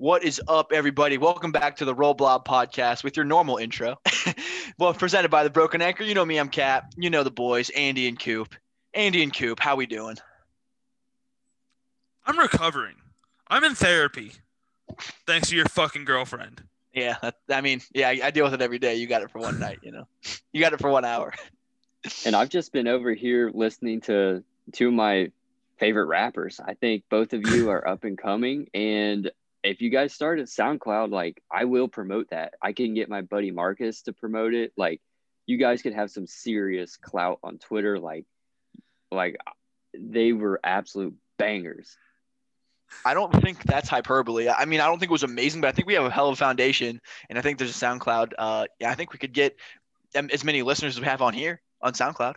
What is up, everybody? Welcome back to the Roll Blob podcast with your normal intro. well, presented by the Broken Anchor. You know me, I'm Cap. You know the boys, Andy and Coop. Andy and Coop, how we doing? I'm recovering. I'm in therapy. Thanks to your fucking girlfriend. Yeah, I mean, yeah, I, I deal with it every day. You got it for one night, you know. You got it for one hour. and I've just been over here listening to two of my favorite rappers. I think both of you are up and coming. And if you guys start at SoundCloud, like I will promote that. I can get my buddy Marcus to promote it. Like you guys could have some serious clout on Twitter. Like, like they were absolute bangers. I don't think that's hyperbole. I mean, I don't think it was amazing, but I think we have a hell of a foundation, and I think there's a SoundCloud. Uh, yeah, I think we could get as many listeners as we have on here on SoundCloud.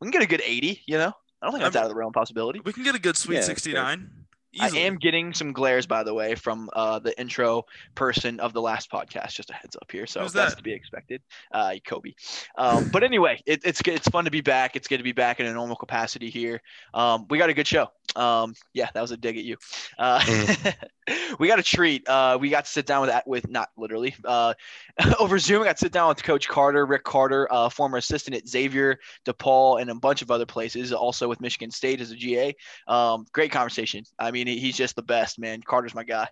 We can get a good 80. You know, I don't think that's I mean, out of the realm possibility. We can get a good sweet yeah, 69. Easily. I am getting some glares, by the way, from uh, the intro person of the last podcast. Just a heads up here, so Who's that's that? to be expected. Uh, Kobe. Um, but anyway, it, it's it's fun to be back. It's good to be back in a normal capacity here. Um, we got a good show. Um, yeah, that was a dig at you. Uh, mm. we got a treat. Uh, we got to sit down with that with not literally uh, over Zoom. We got to sit down with Coach Carter, Rick Carter, uh, former assistant at Xavier, DePaul, and a bunch of other places. Also with Michigan State as a GA. Um, great conversation. I mean, he's just the best, man. Carter's my guy.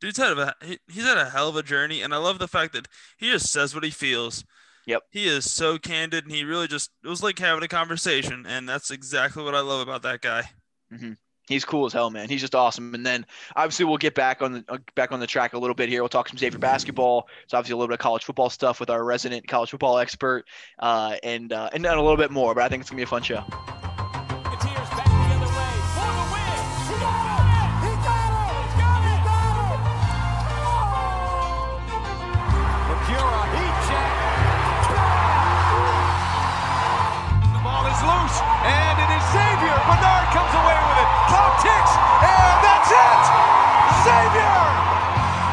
Dude's had a he's had a hell of a journey, and I love the fact that he just says what he feels. Yep. He is so candid, and he really just it was like having a conversation, and that's exactly what I love about that guy. Mm-hmm he's cool as hell, man. He's just awesome. And then obviously we'll get back on the uh, back on the track a little bit here. We'll talk some Xavier basketball. So obviously a little bit of college football stuff with our resident college football expert, uh, and uh, and then a little bit more. But I think it's gonna be a fun show. Bernard comes away with it. Cloud ticks, and that's it! Xavier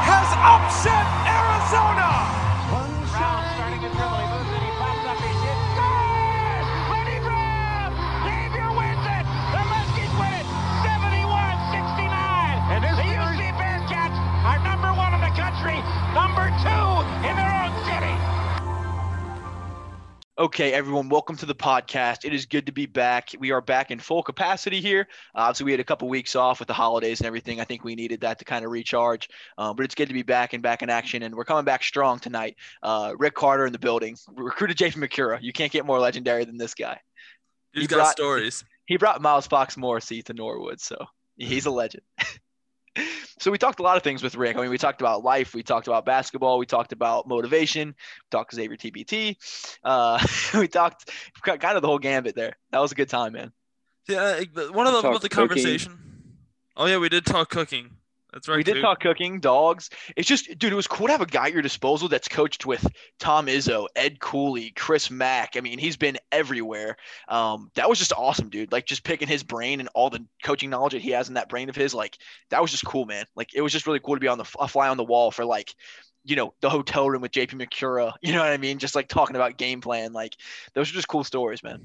has upset Okay, everyone, welcome to the podcast. It is good to be back. We are back in full capacity here. Uh, obviously, we had a couple weeks off with the holidays and everything. I think we needed that to kind of recharge. Uh, but it's good to be back and back in action, and we're coming back strong tonight. Uh, Rick Carter in the building, recruited JP Macura. You can't get more legendary than this guy. He's he got brought, stories. He brought Miles Fox Morrissey to Norwood, so he's a legend. so we talked a lot of things with Rick. I mean, we talked about life, we talked about basketball, we talked about motivation, we talked Xavier TBT, uh, we talked kind of the whole gambit there. That was a good time, man. Yeah, one of the, about the conversation. Oh yeah, we did talk cooking. That's right. We did talk cooking, dogs. It's just, dude, it was cool to have a guy at your disposal that's coached with Tom Izzo, Ed Cooley, Chris Mack. I mean, he's been everywhere. Um, that was just awesome, dude. Like just picking his brain and all the coaching knowledge that he has in that brain of his. Like that was just cool, man. Like it was just really cool to be on the a fly on the wall for like, you know, the hotel room with JP Macura. You know what I mean? Just like talking about game plan. Like those are just cool stories, man.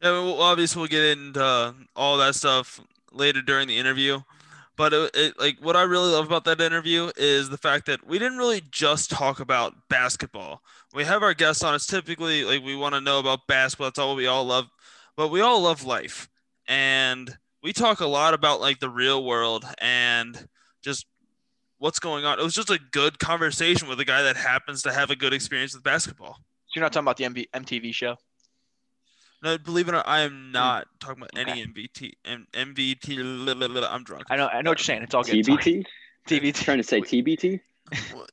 Yeah, well, obviously we'll get into all that stuff later during the interview. But it, it, like what I really love about that interview is the fact that we didn't really just talk about basketball. We have our guests on. It's typically like we want to know about basketball. That's all we all love. But we all love life, and we talk a lot about like the real world and just what's going on. It was just a good conversation with a guy that happens to have a good experience with basketball. So you're not talking about the MTV show? No, believe it or not, I am hmm. not talking about okay. any MVT. M- MVT. I'm drunk. I know. I know what you're saying. It's all good. TBT. TBT. Trying to say TBT.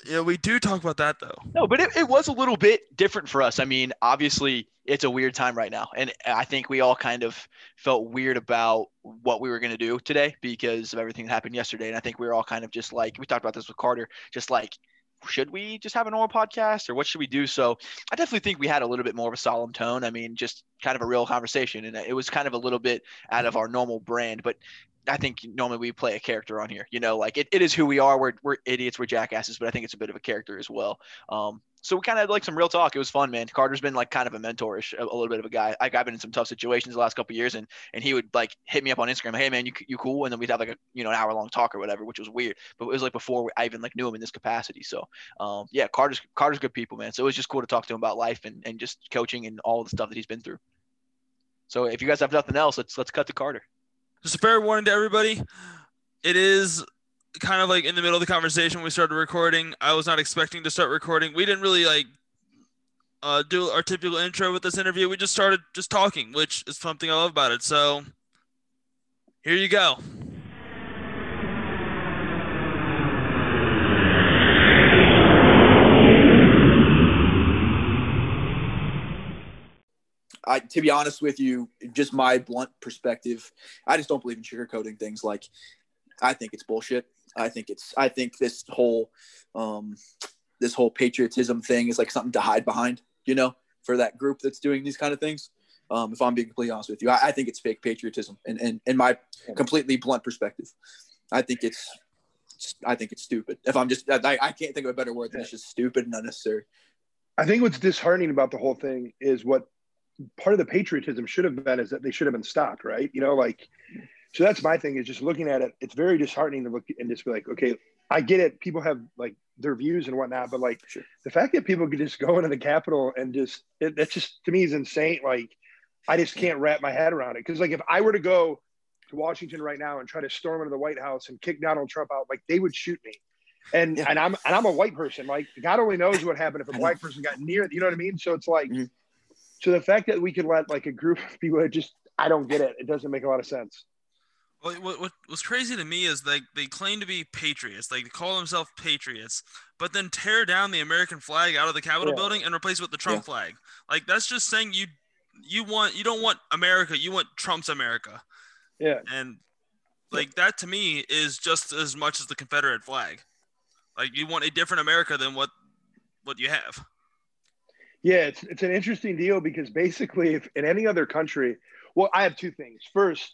yeah, we do talk about that though. No, but it, it was a little bit different for us. I mean, obviously, it's a weird time right now, and I think we all kind of felt weird about what we were going to do today because of everything that happened yesterday. And I think we were all kind of just like we talked about this with Carter, just like should we just have a normal podcast or what should we do? So I definitely think we had a little bit more of a solemn tone. I mean, just kind of a real conversation. And it was kind of a little bit out of our normal brand, but I think normally we play a character on here. You know, like it, it is who we are. We're we're idiots. We're jackasses. But I think it's a bit of a character as well. Um, so we kind of had like some real talk. It was fun, man. Carter's been like kind of a mentorish, a, a little bit of a guy. I've been in some tough situations the last couple years, and and he would like hit me up on Instagram, hey man, you you cool? And then we'd have like a you know an hour long talk or whatever, which was weird. But it was like before I even like knew him in this capacity. So um, yeah, Carter's Carter's good people, man. So it was just cool to talk to him about life and and just coaching and all the stuff that he's been through. So if you guys have nothing else, let's let's cut to Carter. Just a fair warning to everybody. It is kind of like in the middle of the conversation we started recording. I was not expecting to start recording. We didn't really like uh, do our typical intro with this interview. We just started just talking, which is something I love about it. So here you go. I, to be honest with you, just my blunt perspective, I just don't believe in sugarcoating things. Like, I think it's bullshit. I think it's, I think this whole, um, this whole patriotism thing is like something to hide behind, you know, for that group that's doing these kind of things. Um, if I'm being completely honest with you, I, I think it's fake patriotism, and in, in, in my completely blunt perspective, I think it's, I think it's stupid. If I'm just, I, I can't think of a better word than it's just stupid and unnecessary. I think what's disheartening about the whole thing is what part of the patriotism should have been is that they should have been stopped, right? You know, like, so that's my thing is just looking at it. It's very disheartening to look and just be like, okay, I get it. People have like their views and whatnot, but like Sure. the fact that people could just go into the Capitol and just it, that's just to me is insane. Like, I just can't wrap my head around it because like if I were to go to Washington right now and try to storm into the White House and kick Donald Trump out, like they would shoot me. And Yeah. and I'm and I'm a white person. Like God only knows what happened if a black person got near. You know what I mean? So it's like, Mhm. So the fact that we could let like a group of people just I don't get it. It doesn't make a lot of sense. Well, what, what what's crazy to me is like they claim to be patriots, like they call themselves patriots, but then tear down the American flag out of the Capitol Yeah. building and replace it with the Trump Yeah. flag. Like that's just saying you you want you don't want America, you want Trump's America, Yeah. and like that to me is just as much as the Confederate flag. Like you want a different America than what what you have. Yeah, it's it's an interesting deal because basically, if in any other country, well, I have two things. First,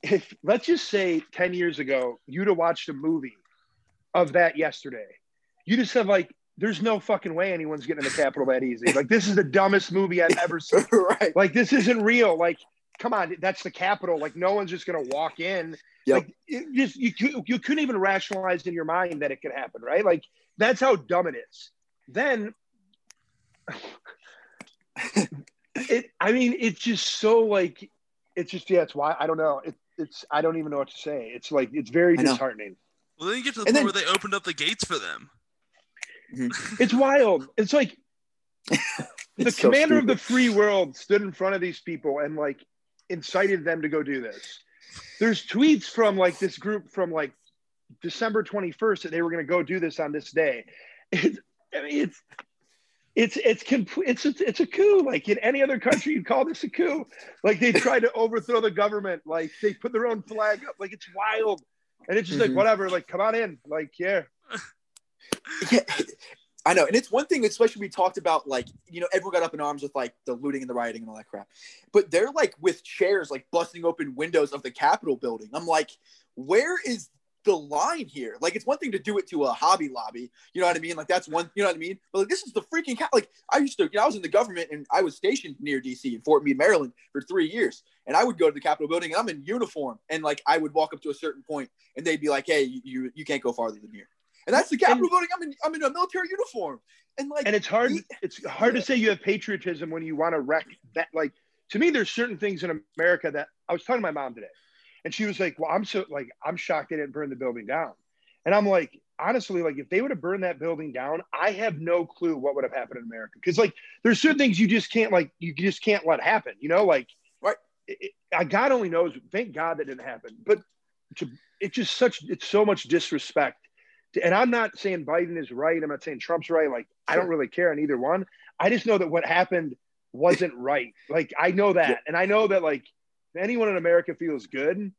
if let's just say ten years ago you'd have watched a movie of that yesterday, you just have like, there's no fucking way anyone's getting in the Capitol that easy. Like this is the dumbest movie I've ever seen. right. Like this isn't real. Like, come on, that's the Capitol. Like no one's just gonna walk in. Yep. Like it just you you couldn't even rationalize in your mind that it could happen, right? Like that's how dumb it is. Then it I mean it's just so like it's just yeah, it's why I don't know. It, it's I don't even know what to say. It's like it's very disheartening. Well, then you get to the And point then- where they opened up the gates for them. Mm-hmm. It's wild. It's like the so commander of the free world stood in front of these people and like incited them to go do this. There's tweets from like this group from like December 21st that they were going to go do this on this day. It's, I mean, it's it's it's. It's a, it's a coup. Like in any other country, you'd call this a coup. Like they try to overthrow the government. Like they put their own flag up. Like it's wild. And it's just Mhm. like whatever. Like come on in. Like yeah. yeah, I know, and it's one thing, especially we talked about like you know everyone got up in arms with like the looting and the rioting and all that crap, but they're like with chairs like busting open windows of the Capitol building. I'm like, where is the line here? Like it's one thing to do it to a Hobby Lobby, you know what I mean? Like that's one, you know what I mean? But like this is the freaking cap. Like I used to, you know, I was in the government and I was stationed near DC in Fort Meade, Maryland for three years, and I would go to the Capitol building and I'm in uniform, and like I would walk up to a certain point and they'd be like, hey, you you, you can't go farther than here. And that's the Capitol building. I'm in. I'm in a military uniform, and like, and it's hard it's hard to say you have patriotism when you want to wreck that like to me there's certain things in america that i was talking to my mom today and she was like well i'm so like i'm shocked they didn't burn the building down and i'm like honestly like if they would have burned that building down i have no clue what would have happened in america because like there's certain things you just can't like you just can't let happen you know like Right. it, it- I- god only knows thank god that didn't happen but to, it's just such it's so much disrespect and I'm not saying Biden is right. I'm not saying Trump's right. Like, I don't really care on either one. I just know that what happened wasn't right. Like, I know that. Yeah. And I know that, like, anyone in America feels good.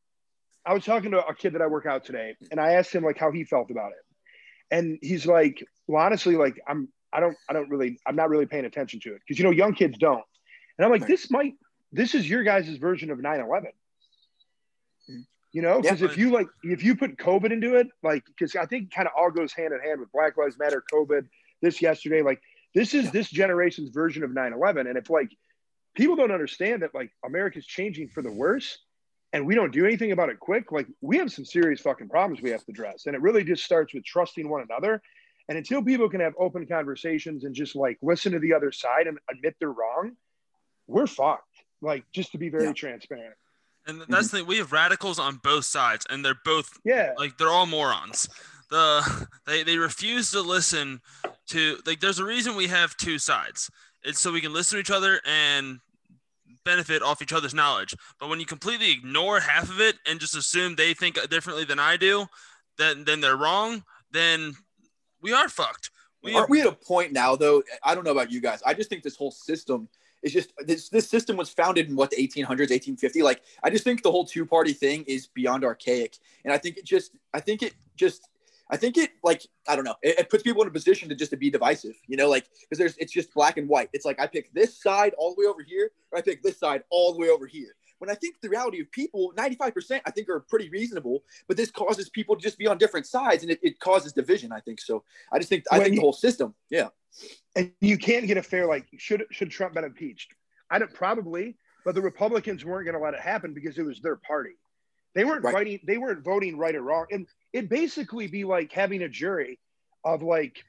I was talking to a kid that I work out today, and I asked him, like, how he felt about it. And he's like, well, honestly, like, I'm, I don't, I don't really, I'm not really paying attention to it because, you know, young kids don't. And I'm like, this might, this is your guys' version of 9 11. Mm-hmm. You know, Yeah. because if you like, if you put COVID into it, like, because I think kind of all goes hand in hand with Black Lives Matter, COVID, this yesterday, like, this is this generation's version of 9 11. And if like people don't understand that like America's changing for the worse and we don't do anything about it quick, like, we have some serious fucking problems we have to address. And it really just starts with trusting one another. And until people can have open conversations and just like listen to the other side and admit they're wrong, we're fucked. Like, just to be very Yeah. transparent. And that's the thing. We have radicals on both sides, and they're both Yeah. like they're all morons. The they they refuse to listen to like. There's a reason we have two sides. It's so we can listen to each other and benefit off each other's knowledge. But when you completely ignore half of it and just assume they think differently than I do, then then they're wrong. Then we are fucked. We Aren't we at a point now, though? I don't know about you guys. I just think this whole system is just this. This system was founded in what the 1800s, 1850. Like, I just think the whole two party thing is beyond archaic, and I think it just, I think it just, I think it like, I don't know, it, it puts people in a position to just to be divisive. You know, like because there's, it's just black and white. It's like I pick this side all the way over here, or I pick this side all the way over here. When I think the reality of people, 95% I think are pretty reasonable, but this causes people to just be on different sides and it, it causes division, I think. So I just think I When think the whole system, yeah. and you can't get a fair like should should Trump been impeached? I don't probably, but the Republicans weren't going to let it happen because it was their party. They weren't Right. fighting. They weren't voting right or wrong, and it'd basically be like having a jury of like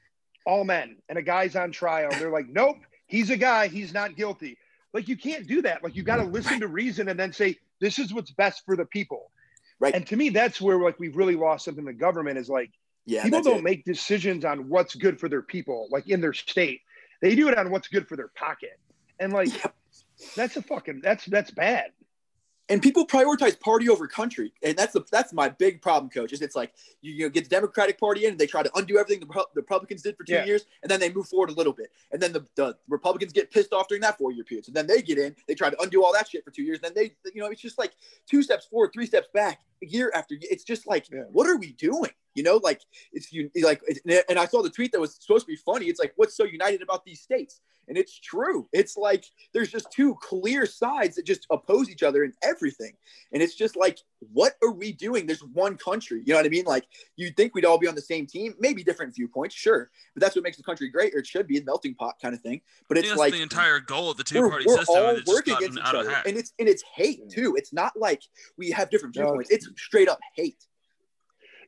all men, and a guy's on trial. They're like, nope, he's a guy. He's not guilty. Like you can't do that. Like you got to listen to reason and then say this is what's best for the people. Right. And to me, that's where like we've really lost something. The government is like Yeah, people don't it. make decisions on what's good for their people, like in their state. They do it on what's good for their pocket. And like Yeah. that's a fucking that's that's bad. And people prioritize party over country, and that's the that's my big problem, coach. Is it's like you, you know, get the Democratic Party in, and they try to undo everything the, the Republicans did for two Yeah. years, and then they move forward a little bit, and then the, the Republicans get pissed off during that four year period, so then they get in, they try to undo all that shit for two years, and then they, you know, it's just like two steps forward, three steps back, year after year. It's just like, Yeah. what are we doing? You know, like it's you like, it's, and I saw the tweet that was supposed to be funny. It's like, what's so united about these states? And it's true. It's like there's just two clear sides that just oppose each other in everything. And it's just like, what are we doing? There's one country. You know what I mean? Like you'd think we'd all be on the same team, maybe different viewpoints, sure. But that's what makes the country great, or it should be a melting pot kind of thing. But it's think like the entire goal of the two-party we're system. all and it's just working against each other. And it's and it's hate too. It's not like we have different No, viewpoints. It's straight up hate.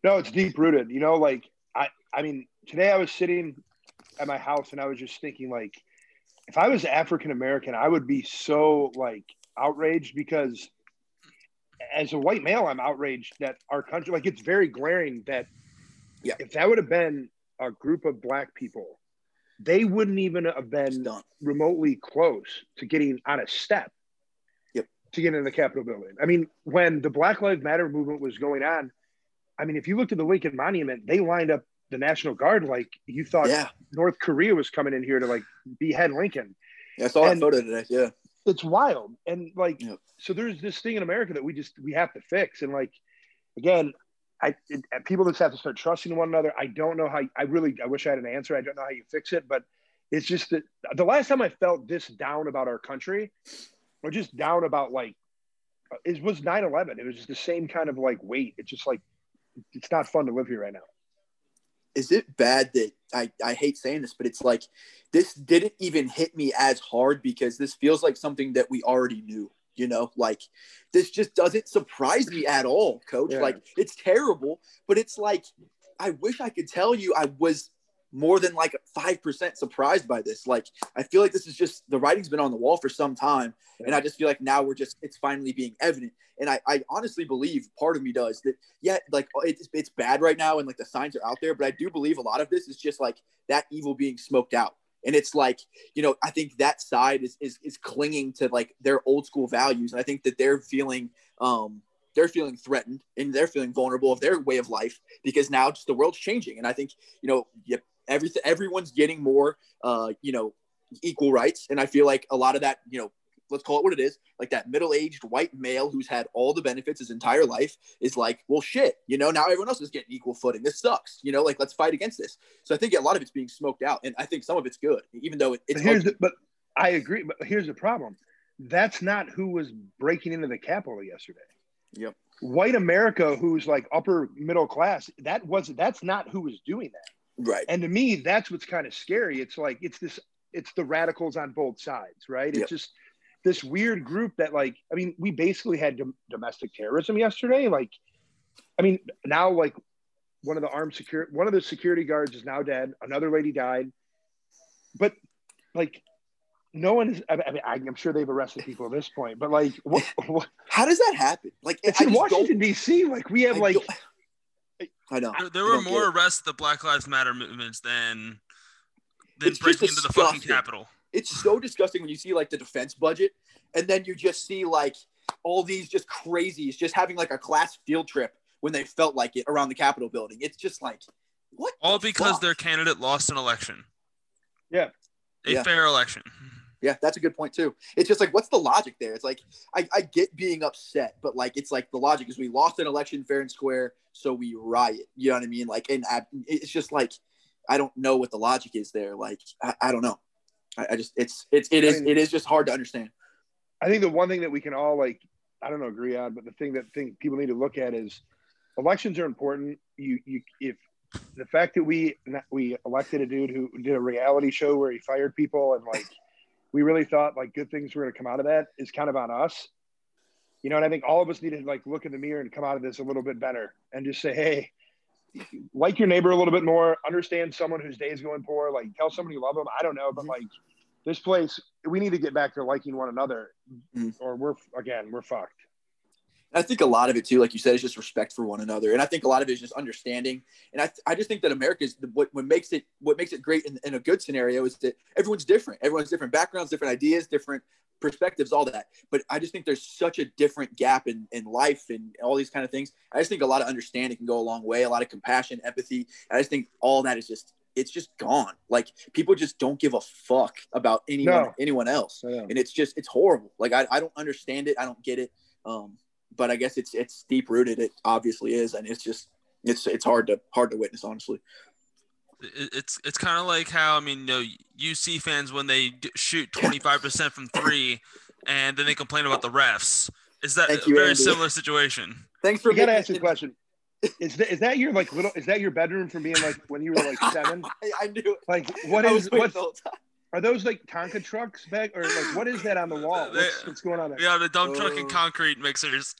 No, it's deep rooted. You know, like I I mean, today I was sitting at my house and I was just thinking like if I was African American, I would be so like outraged because as a white male, I'm outraged that our country like it's very glaring that Yeah. if that would have been a group of black people, they wouldn't even have been remotely close to getting on a step Yep. to get in the Capitol building. I mean, when the Black Lives Matter movement was going on, I mean, if you looked at the Lincoln Monument, they lined up the National Guard like you thought Yeah. North Korea was coming in here to like behead Lincoln. yeah I saw And- that photo today. Yeah. It's wild. And like, Yep. so there's this thing in America that we just, we have to fix. And like, again, I, it, uh, people just have to start trusting one another. I don't know how, I really, I wish I had an answer. I don't know how you fix it, but it's just that the last time I felt this down about our country or just down about like, uh, it was 9 11. It was just the same kind of like weight. It's just like, it's not fun to live here right now. Is it bad that I, I hate saying this, but it's like this didn't even hit me as hard because this feels like something that we already knew. You know, like this just doesn't surprise me at all, coach. Yeah. Like it's terrible, but it's like I wish I could tell you I was more than like 5% surprised by this. Like I feel like this is just the writing's been on the wall for some time. And I just feel like now we're just it's finally being evident. And I, I honestly believe part of me does that yeah, like it's it's bad right now and like the signs are out there, but I do believe a lot of this is just like that evil being smoked out. And it's like, you know, I think that side is is is clinging to like their old school values. And I think that they're feeling um they're feeling threatened and they're feeling vulnerable of their way of life because now just the world's changing. And I think, you know, everything everyone's getting more uh, you know, equal rights. And I feel like a lot of that, you know, let's call it what it is, like that middle-aged white male who's had all the benefits his entire life is like, well, shit, you know, now everyone else is getting equal footing. This sucks, you know, like let's fight against this. So I think a lot of it's being smoked out, and I think some of it's good, even though it, it's But here's the, but I agree. But here's the problem. That's not who was breaking into the Capitol yesterday. Yep. white America, who's like upper middle class, that was that's not who was doing that. Right. And to me, that's what's kind of scary. It's like it's this, it's the radicals on both sides, right? Yep. It's just this weird group that, like, I mean, we basically had dom- domestic terrorism yesterday. Like, I mean, now like one of the armed security, one of the security guards is now dead. Another lady died, but like. No one is. I mean, I'm sure they've arrested people at this point, but like, what, what, How does that happen? Like it's I in Washington D.C. Like we have I like don't- I know. There, there I were more arrests at the Black Lives Matter movements than than It's breaking into the fucking. Capitol. It's so disgusting when you see like the defense budget, and then you just see like all these just crazies just having like a class field trip when they felt like it around the Capitol building. It's just like what? All the because fuck? their candidate lost an election. Yeah. A Yeah. fair election. Yeah, that's a good point too. It's just like, what's the logic there? It's like, I, I get being upset, but like, it's like the logic is we lost an election fair and square, so we riot. You know what I mean? Like, and I, it's just like, I don't know what the logic is there. Like, I, I don't know. I, I just, it's, it's, it is, mean- it is just hard to understand. I think the one thing that we can all like, I don't know, agree on, but the thing that think people need to look at is elections are important. You, you, if the fact that we we elected a dude who did a reality show where he fired people and like we really thought like good things were going to come out of that is kind of on us. You know, and I think all of us need to like look in the mirror and come out of this a little bit better and just say, hey, like your neighbor a little bit more, understand someone whose day is going poor, like tell somebody you love them. I don't know, but like this place, we need to get back to liking one another, Mhm. or we're again we're fucked. I think a lot of it too, like you said, is just respect for one another, and I think a lot of it is just understanding. And I, I just think that America's what, what makes it what makes it great in, in a good scenario is that everyone's different. Everyone's different backgrounds, different ideas, different perspectives, all that. But I just think there's such a different gap in in life and all these kind of things. I just think a lot of understanding can go a long way. A lot of compassion, empathy. I just think all that is just it's just gone. Like people just don't give a fuck about anyone No. anyone else and it's just it's horrible like i, I don't understand it i don't get it um but i guess it's it's deep rooted it obviously is and it's just it's it's hard to hard to witness honestly It's it's kind of like how I mean, you know, UC fans when they shoot 25% from three, and then they complain about the refs. Is that Thank a you, very Andy. similar situation? thanks for You gotta ask you a question. Is that is that your like little? Is that your bedroom from being like when you were like seven? I, I knew it. Like what I is was waiting what the whole time. are those like Tonka trucks back or like what is that on the wall? What's, what's going on there? Yeah, the dump truck and Oh. concrete mixers.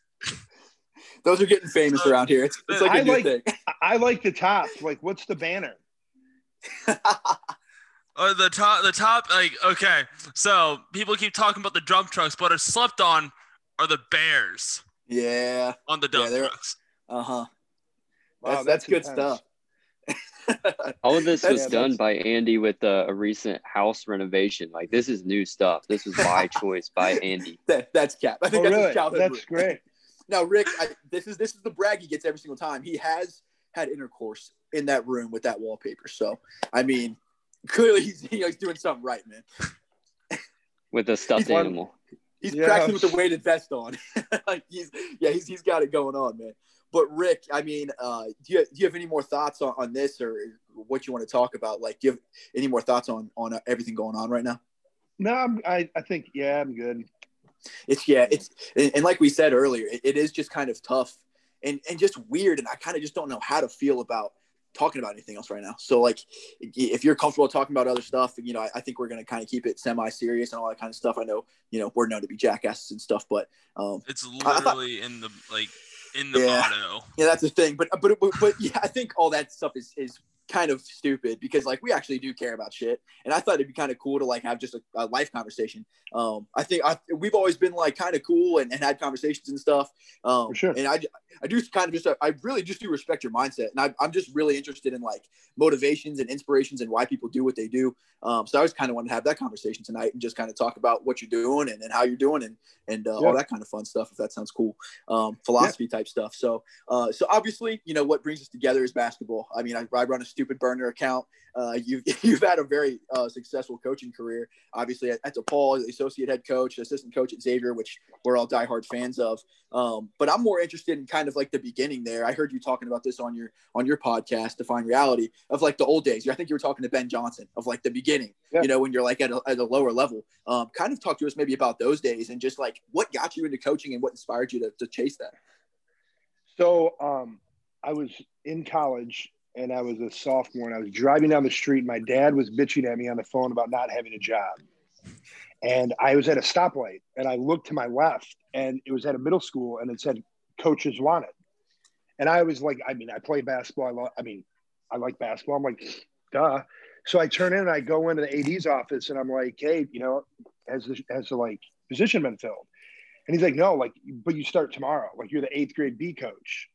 Those are getting famous Uh, around here it's, it's like a I new like- thing I, I like the top. Like what's the banner? Oh, the top, the top. Like, okay, so people keep talking about the dump trucks, but are slept on are the bears yeah on the dump Yeah, trucks. uh-huh Wow, that's, that's, good intense. stuff All of this That's- was done by Andy with a, a recent house renovation. Like this is new stuff. This was by choice by Andy. that, that's cap i Oh think that's really? his childhood That's root. great. Now, Rick, I, this is this is the brag he gets every single time. He has had intercourse in that room with that wallpaper. So, I mean, clearly he's you know, he's doing something right, man. With a stuffed He's one- animal. He's Yeah. practicing with the weighted vest on. like he's yeah, he's he's got it going on, man. But Rick, I mean, uh, do you do you have any more thoughts on, on this or what you want to talk about? Like, do you have any more thoughts on on uh, everything going on right now? No, I'm, I I think yeah, I'm good. It's yeah, it's and, like we said earlier, it, it is just kind of tough and and just weird, and I kind of just don't know how to feel about talking about anything else right now. So like, if you're comfortable talking about other stuff, you know, I, I think we're gonna kind of keep it semi-serious and all that kind of stuff. I know, you know, we're known to be jackasses and stuff, but um, It's I thought- literally in the like in the Yeah. motto. yeah, that's the thing. But but but, but yeah, I think all that stuff is is kind of stupid because like we actually do care about shit, and I thought it'd be kind of cool to like have just a, a life conversation. Um, I think I, we've always been like kind of cool and, and had conversations and stuff. Um, For sure. And I I do kind of just I really just do respect your mindset, and I, I'm just really interested in like motivations and inspirations and why people do what they do. Um, so I was kind of wanted to have that conversation tonight and just kind of talk about what you're doing and, and how you're doing and and uh, Yeah. all that kind of fun stuff. If that sounds cool, um, philosophy type stuff. So uh, so obviously, you know what brings us together is basketball. I mean, I, I run a stupid burner account. Uh, you've you've had a very uh, successful coaching career. Obviously, at, at DePaul, the associate head coach, assistant coach at Xavier, which we're all diehard fans of. Um, but I'm more interested in kind of like the beginning there. I heard you talking about this on your on your podcast, Define Reality, of like the old days. I think you were talking to Ben Johnson of like the beginning. Yeah. You know, when you're like at a, at a lower level. Um, kind of talk to us maybe about those days and just like what got you into coaching and what inspired you to, to chase that. So um, I was in college and I was a sophomore and I was driving down the street. My dad was bitching at me on the phone about not having a job. And I was at a stoplight and I looked to my left and it was at a middle school and it said coaches wanted. And I was like, I mean, I play basketball. I love, I mean, I like basketball. I'm like, duh. So I turn in and I go into the AD's office and I'm like, hey, you know, has the, has the like position been filled? And he's like, no, like, but you start tomorrow. Like you're the eighth grade B coach.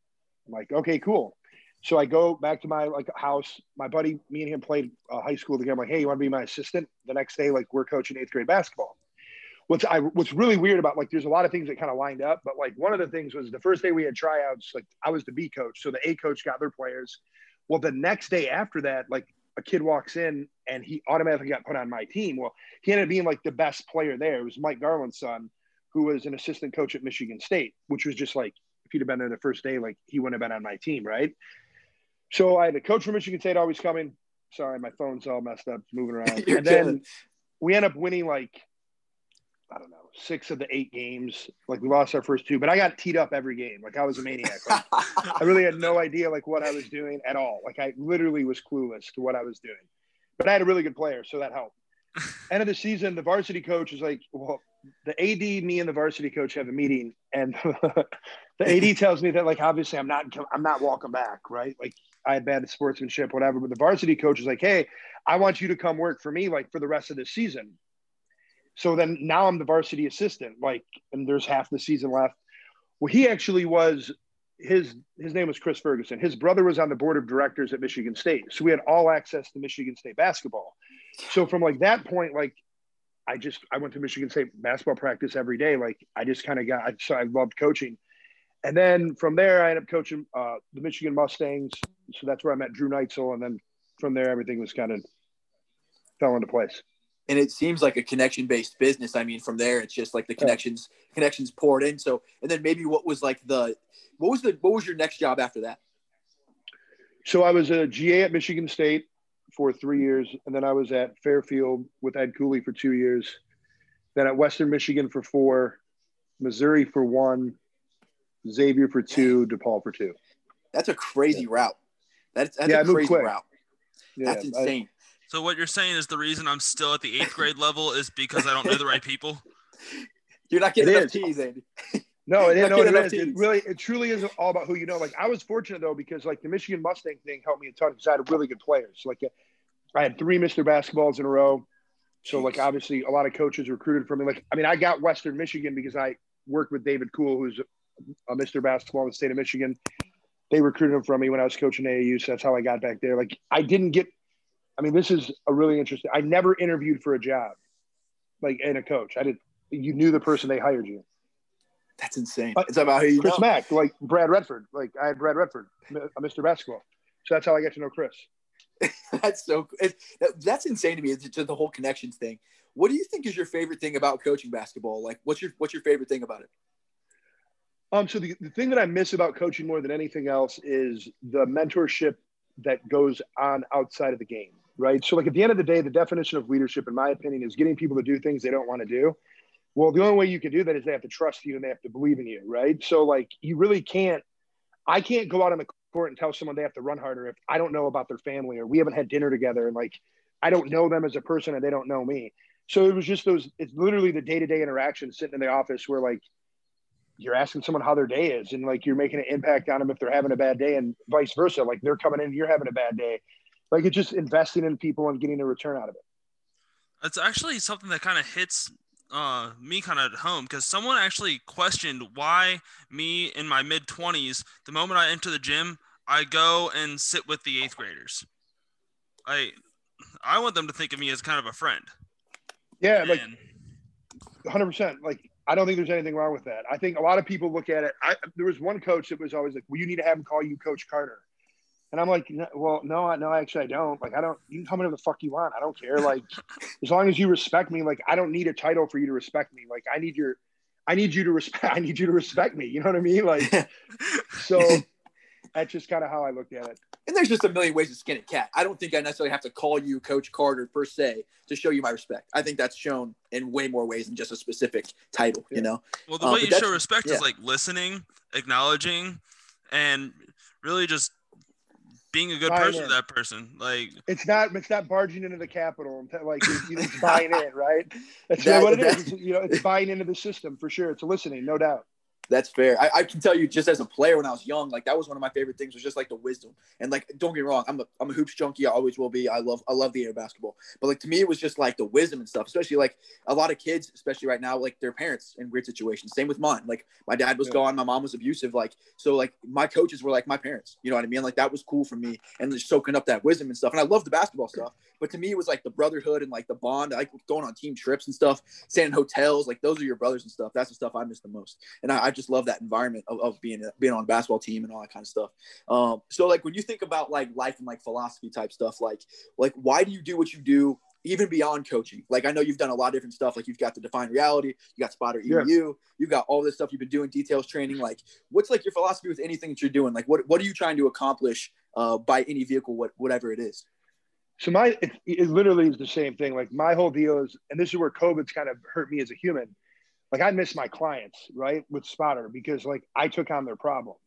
I'm like, okay, cool. So I go back to my like house. My buddy, me and him played uh, high school together. I'm like, hey, you want to be my assistant? The next day, like we're coaching eighth grade basketball. What's I what's really weird about like there's a lot of things that kind of lined up, but like one of the things was the first day we had tryouts, like I was the B coach, so the A coach got their players. Well, the next day after that, like a kid walks in and he automatically got put on my team. Well, he ended up being like the best player there. It was Mike Garland's son, who was an assistant coach at Michigan State, which was just like if he'd have been there the first day, like he wouldn't have been on my team, right? So I had a coach from Michigan State always coming. Sorry, my phone's all messed up, moving around. and then we end up winning like I don't know, six of the eight games. Like we lost our first two, but I got teed up every game. Like I was a maniac. Like, I really had no idea like what I was doing at all. Like I literally was clueless to what I was doing. But I had a really good player, so that helped. End of the season, the varsity coach was like, "Well, the AD, me and the varsity coach have a meeting, and the AD tells me that like obviously I'm not I'm not walking back, right? Like I had bad sportsmanship, whatever. But the varsity coach is like, hey, I want you to come work for me like for the rest of the season. So then now I'm the varsity assistant, like, and there's half the season left. Well, he actually was his his name was Chris Ferguson. His brother was on the board of directors at Michigan State, so we had all access to Michigan State basketball. So from like that point, like I just I went to Michigan State basketball practice every day. Like I just kind of got so I loved coaching, and then from there I ended up coaching uh, the Michigan Mustangs. So that's where I met Drew Neitzel, and then from there everything was kind of fell into place. And it seems like a connection based business. I mean, from there it's just like the connections yeah. connections poured in. So and then maybe what was like the what was the what was your next job after that? So I was a GA at Michigan State for three years, and then I was at Fairfield with Ed Cooley for two years, then at Western Michigan for four, Missouri for one, Xavier for two, DePaul for two. That's a crazy yeah. route. That's, that's yeah, a crazy quick. route. Yeah, that's insane. I, so what you're saying is the reason I'm still at the eighth grade level is because I don't know the right people. You're not getting enough teas, Andy. No, it, no, it is. It really, it truly is all about who you know. Like I was fortunate though because like the Michigan Mustang thing helped me a ton because I had really good players. Like uh, I had three Mr. Basketballs in a row. So like obviously a lot of coaches recruited for me. Like I mean, I got Western Michigan because I worked with David Kool, who's Uh, a Mr. Basketball in the state of Michigan. They recruited him from me when I was coaching AAU, so that's how I got back there. Like I didn't get. I mean, this is a really interesting. I never interviewed for a job, like in a coach. I did. You knew the person they hired you. That's insane. It's about who you Chris know. Mack, like Brad Redford. Like I had Brad Redford, Mr. Basketball. So that's how I got to know Chris. that's so. It, that's insane to me. It's just the whole connections thing. What do you think is your favorite thing about coaching basketball? Like, what's your what's your favorite thing about it? Um, so the, the thing that I miss about coaching more than anything else is the mentorship that goes on outside of the game, right? So, like at the end of the day, the definition of leadership, in my opinion, is getting people to do things they don't want to do. Well, the only way you can do that is they have to trust you and they have to believe in you, right? So, like, you really can't. I can't go out on the court and tell someone they have to run harder if I don't know about their family or we haven't had dinner together and like I don't know them as a person and they don't know me. So it was just those. It's literally the day to day interaction sitting in the office where like you're asking someone how their day is and like you're making an impact on them if they're having a bad day and vice versa. Like they're coming in, you're having a bad day. Like it's just investing in people and getting a return out of it. It's actually something that kind of hits uh, me kind of at home because someone actually questioned why me in my mid 20s, the moment I enter the gym, I go and sit with the eighth graders. I I want them to think of me as kind of a friend. Yeah, and, like 100%. Like I don't think there's anything wrong with that. I think a lot of people look at it. I, there was one coach that was always like, "Well, you need to have him call you Coach Carter," and I'm like, "Well, no, no, actually, I don't. Like, I don't. You can call me into the fuck you want. I don't care. Like, as long as you respect me, like, I don't need a title for you to respect me. Like, I need your, I need you to respect. I need you to respect me. You know what I mean? Like, so that's just kind of how I looked at it. And there's just a million ways to skin a cat. I don't think I necessarily have to call you Coach Carter per se to show you my respect. I think that's shown in way more ways than just a specific title. You know. Well, the um, way you show respect yeah. is like listening, acknowledging, and really just being a good Buying person in. to that person. Like It's not. It's not barging into the capital. and like you know, it's buying in, right? That's That- what it that- is. It's, you know, it's buying into the system for sure. It's listening, no doubt. That's fair. I, I can tell you, just as a player, when I was young, like that was one of my favorite things. Was just like the wisdom and like, don't get me wrong, I'm a I'm a hoops junkie. I always will be. I love I love the air basketball. But like to me, it was just like the wisdom and stuff. Especially like a lot of kids, especially right now, like their parents in weird situations. Same with mine. Like my dad was Yeah. gone, my mom was abusive. Like so, like my coaches were like my parents. You know what I mean? Like that was cool for me, and just soaking up that wisdom and stuff. And I love the basketball stuff. But to me, it was like the brotherhood and like the bond. Like going on team trips and stuff, staying in hotels. Like those are your brothers and stuff. That's the stuff I miss the most and I, I just love that environment of, of being being on a basketball team and all that kind of stuff. Um, so like when you think about like life and like philosophy type stuff, like like why do you do what you do? Even beyond coaching, like I know you've done a lot of different stuff. Like you've got the Define Reality, you got Spotter Yeah. EDU, you've got all this stuff you've been doing, details training. Like, what's like your philosophy with anything that you're doing? Like, what what are you trying to accomplish uh, by any vehicle, what whatever it is? So my it, it literally is the same thing. Like my whole deal is, and this is where COVID's kind of hurt me as a human. Like I miss my clients, right, with Spotter because like I took on their problems.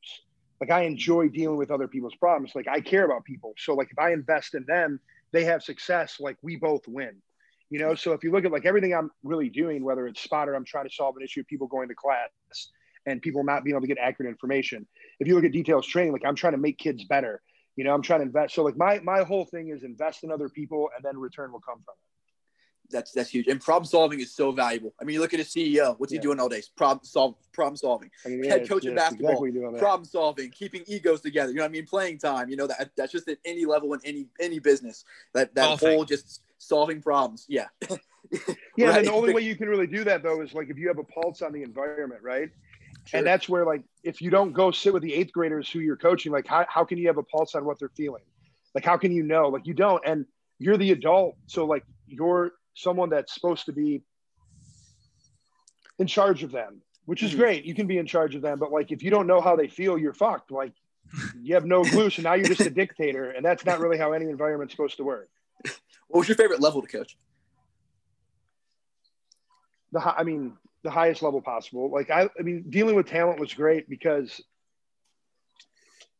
Like I enjoy dealing with other people's problems. Like I care about people. So like if I invest in them, they have success. Like we both win. You know. So if you look at like everything I'm really doing, whether it's Spotter, I'm trying to solve an issue of people going to class and people not being able to get accurate information. If you look at details training, like I'm trying to make kids better. You know, I'm trying to invest. So like my my whole thing is invest in other people, and then return will come from it. That's that's huge. And problem solving is so valuable. I mean, you look at a CEO. What's he doing all day? Problem solve problem solving. I mean, Head it's- coach in yeah, it's basketball, exactly problem solving, keeping egos together. You know what I mean? Playing time. You know that that's just at any level in any any business. That that Golfing. whole just solving problems. Yeah. Yeah, Right. and the only way you can really do that though is like if you have a pulse on the environment, right? Sure. And that's where like if you don't go sit with the eighth graders who you're coaching, like how, how can you have a pulse on what they're feeling? Like how can you know? Like you don't, and you're the adult, so like you're someone that's supposed to be in charge of them, which is Mhm. great. You can be in charge of them, but like if you don't know how they feel, you're fucked. Like you have no clue, so now you're just a dictator, and that's not really how any environment's supposed to work. what was your favorite level to coach? the I mean the highest level possible. Like I, I mean, dealing with talent was great because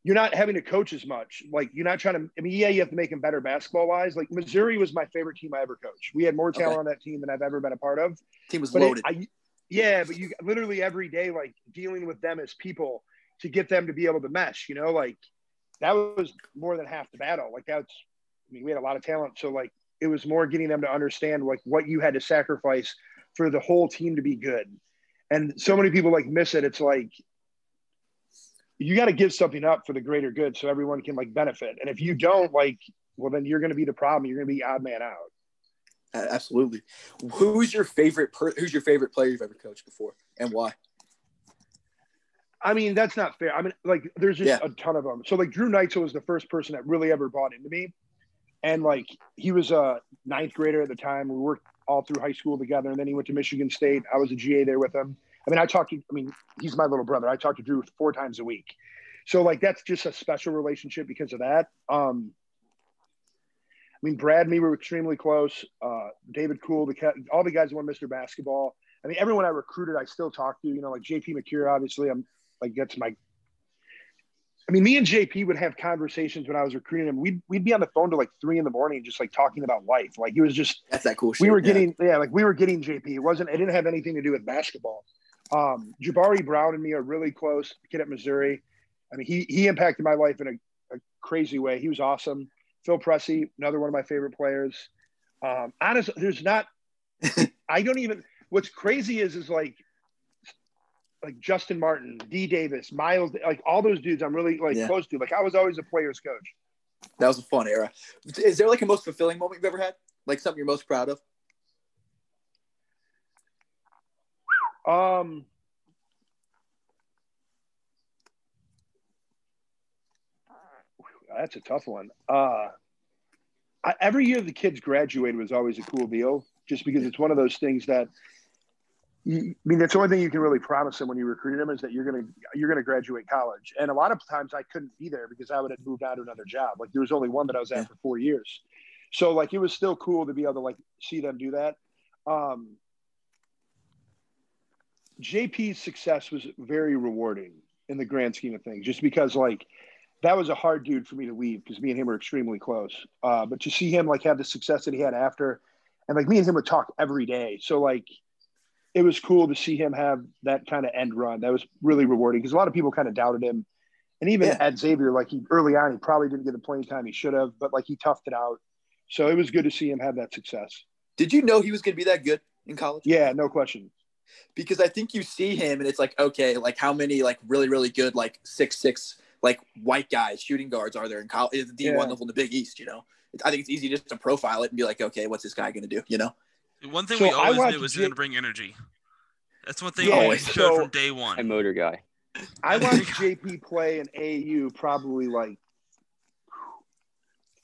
you're not having to coach as much. Like you're not trying to. I mean, yeah, you have to make them better basketball wise. Like Missouri was my favorite team I ever coached. We had more talent Okay. on that team than I've ever been a part of. Team was But it- loaded. I, yeah, but you literally every day like dealing with them as people to get them to be able to mesh. You know, like that was more than half the battle. Like that's. I mean, we had a lot of talent, so like it was more getting them to understand like what you had to sacrifice for the whole team to be good. And so many people like miss it. It's like you got to give something up for the greater good so everyone can like benefit. And if you don't, like, well, then you're going to be the problem. You're going to be odd man out. Absolutely. Who's your favorite? Per- who's your favorite player you've ever coached before, and why? I mean, that's not fair. I mean, like, there's just Yeah. a ton of them. So, like, Drew Neitzel was the first person that really ever bought into me. And, like, he was a ninth grader at the time. We worked all through high school together. And then he went to Michigan State. I was a GA there with him. I mean, I talked to, I mean, he's my little brother. I talk to Drew four times a week. So, like, that's just a special relationship because of that. Um, I mean, Brad and me were extremely close. Uh, David Kool, the cat, all the guys who won Mr. Basketball. I mean, everyone I recruited, I still talk to. You know, like JP Macura, obviously, I'm like that's my. I mean, me and JP would have conversations when I was recruiting him. We'd we'd be on the phone till like three in the morning, just like talking about life. Like he was just That's that cool shit. we were yeah. getting yeah. like we were getting JP. It wasn't it didn't have anything to do with basketball. Um, Jabari Brown and me are really close. Kid at Missouri. I mean, he he impacted my life in a, a crazy way. He was awesome. Phil Pressey, another one of my favorite players. Um, honestly, there's not. I don't even. What's crazy is is like like Justin Martin, D Davis, Miles, like all those dudes I'm really like Yeah. close to. Like I was always a player's coach. That was a fun era. Is there like a most fulfilling moment you've ever had? Like something you're most proud of? Um That's a tough one. Uh I, every year the kids graduated was always a cool deal, just because it's one of those things that you, I mean, that's the only thing you can really promise them when you recruit them is that you're gonna you're gonna graduate college. And a lot of times I couldn't be there because I would have moved on to another job. Like there was only one that I was at Yeah. for four years, so like it was still cool to be able to like see them do that. Um, JP's success was very rewarding in the grand scheme of things, just because like that was a hard dude for me to leave because me and him were extremely close. Uh, but to see him like have the success that he had after, and like me and him would talk every day, so like it was cool to see him have that kind of end run. That was really rewarding because a lot of people kind of doubted him. And even Yeah. at Xavier, like he early on, he probably didn't get the playing time he should have, but like he toughed it out. So it was good to see him have that success. Did you know he was going to be that good in college? Yeah, no question. Because I think you see him and it's like, okay, like how many like really really good like six six like white guys shooting guards are there in college? The D one Yeah. level in the Big East, you know. It's- I think it's easy just to profile it and be like, okay, what's this guy going to do? You know. One thing So we always watched knew was he's J- gonna bring energy. That's one thing Yeah, we showed so- from day one. A one. motor guy. I watched JP play in AAU probably like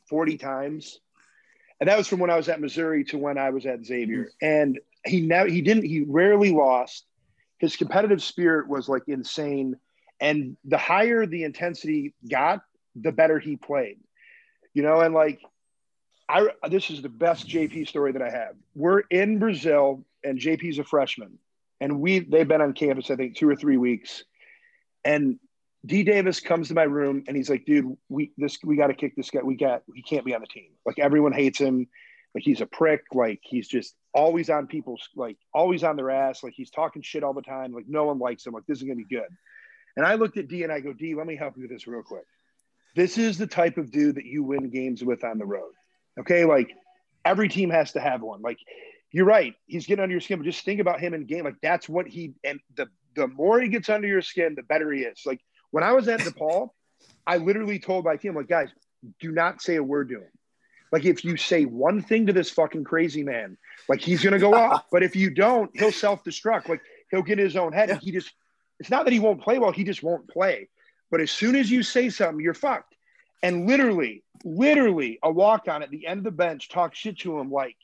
40 times. And that was from when I was at Missouri to when I was at Xavier. Mm-hmm. And he never he didn't he rarely lost. His competitive spirit was like insane. And the higher the intensity got, the better he played. You know, and like I this is the best JP story that I have. We're in Brazil and JP's a freshman. And we they've been on campus, I think, two or three weeks. And D Davis comes to my room and he's like, dude, we this we got to kick this guy. We got he can't be on the team. Like everyone hates him. Like he's a prick. Like he's just always on people's like always on their ass. Like he's talking shit all the time. Like no one likes him. Like this is gonna be good. And I looked at D and I go, D, let me help you with this real quick. This is the type of dude that you win games with on the road. Okay, like every team has to have one. Like you're right. He's getting under your skin, but just think about him in game. Like that's what he and the the more he gets under your skin, the better he is. Like when I was at DePaul, I literally told my team, like, guys, do not say a word to him. Like if you say one thing to this fucking crazy man, like he's gonna go off. But if you don't, he'll self-destruct. Like he'll get in his own head. And he just it's not that he won't play well, he just won't play. But as soon as you say something, you're fucked. And literally, literally, a walk on at the end of the bench talked shit to him like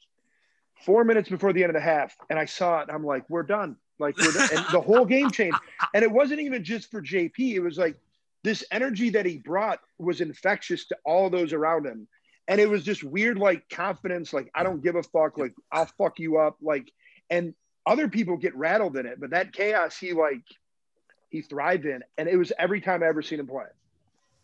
four minutes before the end of the half. And I saw it. I'm like, we're done. Like, we're done. and the whole game changed. And it wasn't even just for JP. It was like this energy that he brought was infectious to all those around him. And it was just weird, like confidence, like, I don't give a fuck. Like, I'll fuck you up. Like, and other people get rattled in it. But that chaos, he like, he thrived in. And it was every time I ever seen him play.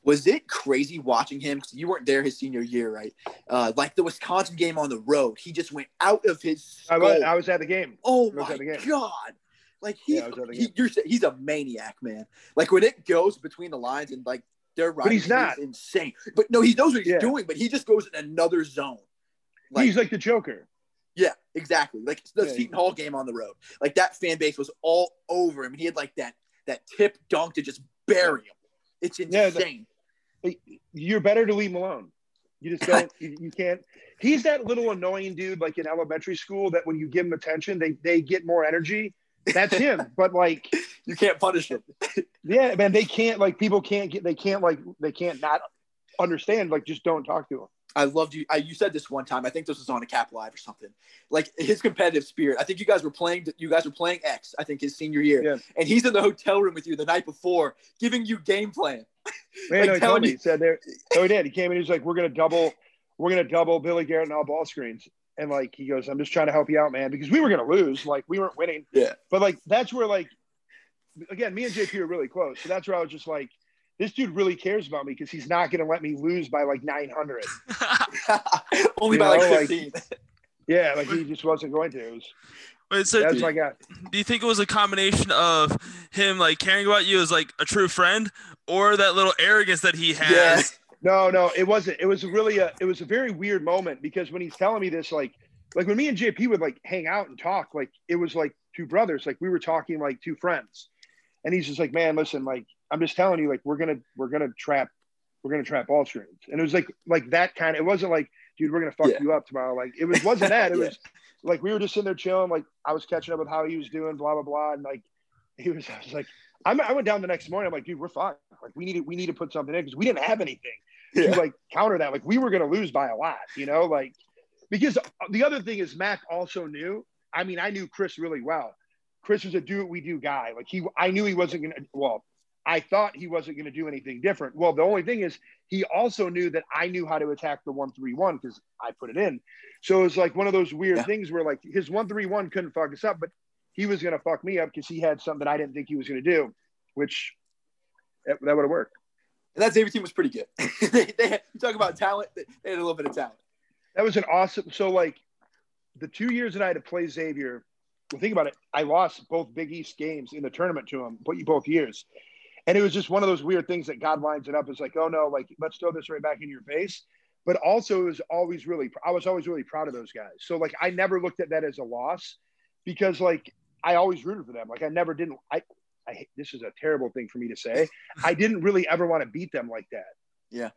Was it crazy watching him? Because you weren't there his senior year, right? Uh, like the Wisconsin game on the road, he just went out of his. I was. I was at the game. Oh my the game. god! Like he's Yeah, I was at the he, you're, he's a maniac, man. Like when it goes between the lines and like they're right, But he's not. insane. But no, he knows what he's Yeah. doing, but he just goes in another zone. Like He's like the Joker. yeah, exactly. Like the Yeah. Seton Hall game on the road, like that fan base was all over him. He had like that that tip dunk to just bury him. It's Yeah, the- insane. You're better to leave him alone. You just don't. you, you can't. He's that little annoying dude, like in elementary school, that when you give him attention, they they get more energy. That's him. but like, you can't punish him. yeah, man, they can't. Like, people can't get. They can't like. They can't not understand. Like, just don't talk to him. I loved you. I, you said this one time. I think this was on a Cap Live or something. Like his competitive spirit. I think you guys were playing. You guys were playing X. I think his senior year, Yeah. and he's in the hotel room with you the night before, giving you game plan. Man, Like, no, he telling told me. He said there. So he did. He came in. He was like, "We're gonna double. We're gonna double Billy Garrett and all ball screens." And like he goes, "I'm just trying to help you out, man, because we were gonna lose. Like we weren't winning. Yeah. But like that's where like again, me and JP are really close. So that's where I was just like, this dude really cares about me because he's not gonna let me lose by like 900. Only You by like know, like- 15. Yeah, like he just wasn't going to. It was, Wait, so that's do, my guy. do you think it was a combination of him like caring about you as like a true friend, or that little arrogance that he has? yeah. No, no, it wasn't. It was really a. It was a very weird moment because when he's telling me this, like, like when me and JP would like hang out and talk, like it was like two brothers, like we were talking like two friends, and he's just like, man, listen, like I'm just telling you, like we're gonna we're gonna trap, we're gonna trap all streams. and it was like like that kind. Of, it wasn't like, dude, we're gonna fuck Yeah. you up tomorrow. Like it was wasn't that. It Yeah. was like we were just sitting there chilling. Like I was catching up with how he was doing, blah blah blah, and like he was. I was like, I'm, I went down the next morning. I'm like, dude, we're fine. Like we need to we need to put something in because we didn't have anything Yeah. to like counter that. Like we were to lose by a lot, you know, like because the other thing is Mack also knew. I mean, I knew Chris really well. Chris was a do what we do guy. Like he, I knew he wasn't going to. Well, I thought he wasn't going to do anything different. Well, the only thing is he also knew that I knew how to attack the one three one because I put it in. So it was like one of those weird Yeah. things where like his one three one couldn't fuck us up, but he was going to fuck me up because he had something that I didn't think he was going to do, which that, would have worked. And that Xavier team was pretty good. they, they had, you talk about talent, they had a little bit of talent. That was an awesome. So like, the two years that I had to play Xavier, think about it. I lost both Big East games in the tournament to him, both years, and it was just one of those weird things that God lines it up. It's like, oh no, like let's throw this right back in your face. But also, it was always really, I was always really proud of those guys. So like, I never looked at that as a loss because like I always rooted for them. Like I never didn't. I, I this is a terrible thing for me to say. I didn't really ever want to beat them like that. Yeah,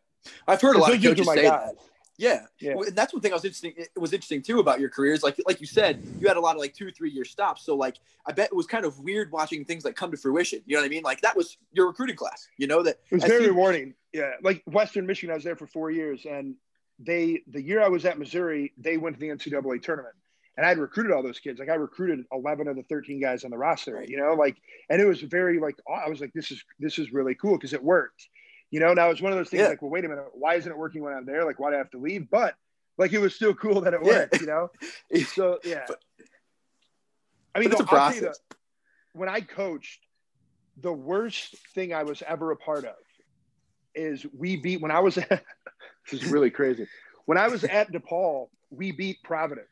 I've heard a lot of coaches say guys. that. Yeah. Yeah. And that's one thing I was interesting. It was interesting too about your careers. Like, like you said, you had a lot of like two, three year stops. So like, I bet it was kind of weird watching things like come to fruition. You know what I mean? Like that was your recruiting class. You know that It was very rewarding. Yeah, like Western Michigan, I was there for four years, and they the year I was at Missouri, they went to the NCAA tournament, and I had recruited all those kids. Like I recruited eleven of the thirteen guys on the roster. You know, like, and it was very like I was like, this is this is really cool because it worked. You know, now it's one of those things Yeah. like, well, wait a minute, why isn't it working when I'm there? Like, why do I have to leave? But like, it was still cool that it Yeah. worked. You know, so yeah. But- I mean, it's no, a I'll tell you process. the- when I coached, the worst thing I was ever a part of is we beat when I was at this is really crazy. When I was at DePaul, we beat Providence.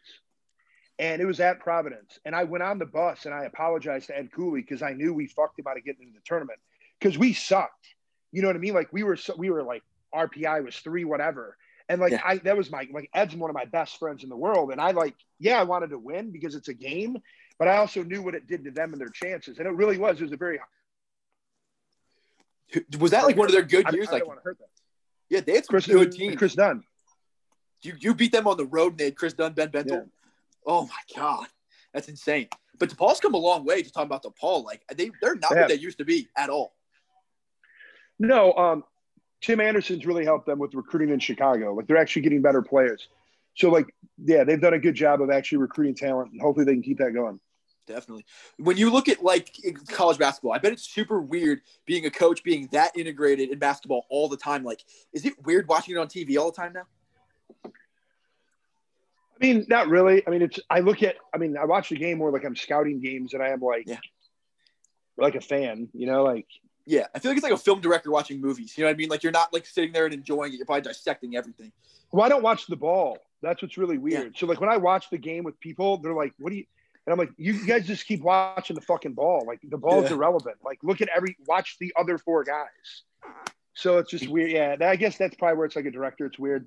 And it was at Providence. And I went on the bus and I apologized to Ed Cooley because I knew we fucked him out of getting into the tournament. Because we sucked. You know what I mean? Like we were so, we were like RPI was three, whatever. And like Yeah. I that was my like Ed's one of my best friends in the world. And I like, yeah, I wanted to win because it's a game, but I also knew what it did to them and their chances. And it really was. It was a very was that like one of their good I, I years. don't like, want to hurt them. yeah, they had some Chris, good teams. Kris Dunn. You you beat them on the road. And they had Kris Dunn, Ben Bentil. Yeah. Oh my god, that's insane. But DePaul's come a long way. Just talking about DePaul, like they they're not what they used to be at all. No, um, Tim Anderson's really helped them with recruiting in Chicago. Like they're actually getting better players. So like, yeah, they've done a good job of actually recruiting talent, and hopefully they can keep that going. Definitely. When you look at like college basketball, I bet it's super weird being a coach, being that integrated in basketball all the time. Like, is it weird watching it on TV all the time now? I mean, not really. I mean, it's. I look at. I mean, I watch the game more like I'm scouting games, and I am like, Yeah. like a fan. You know, like Yeah, I feel like it's like a film director watching movies. You know what I mean? Like you're not like sitting there and enjoying it. You're probably dissecting everything. Well, I don't watch the ball. That's what's really weird. So like when I watch the game with people, they're like, "What do you?" And I'm like, "You guys just keep watching the fucking ball. Like the ball's Yeah. irrelevant. Like look at every watch the other four guys." So it's just weird. Yeah, I guess that's probably where it's like a director. It's weird.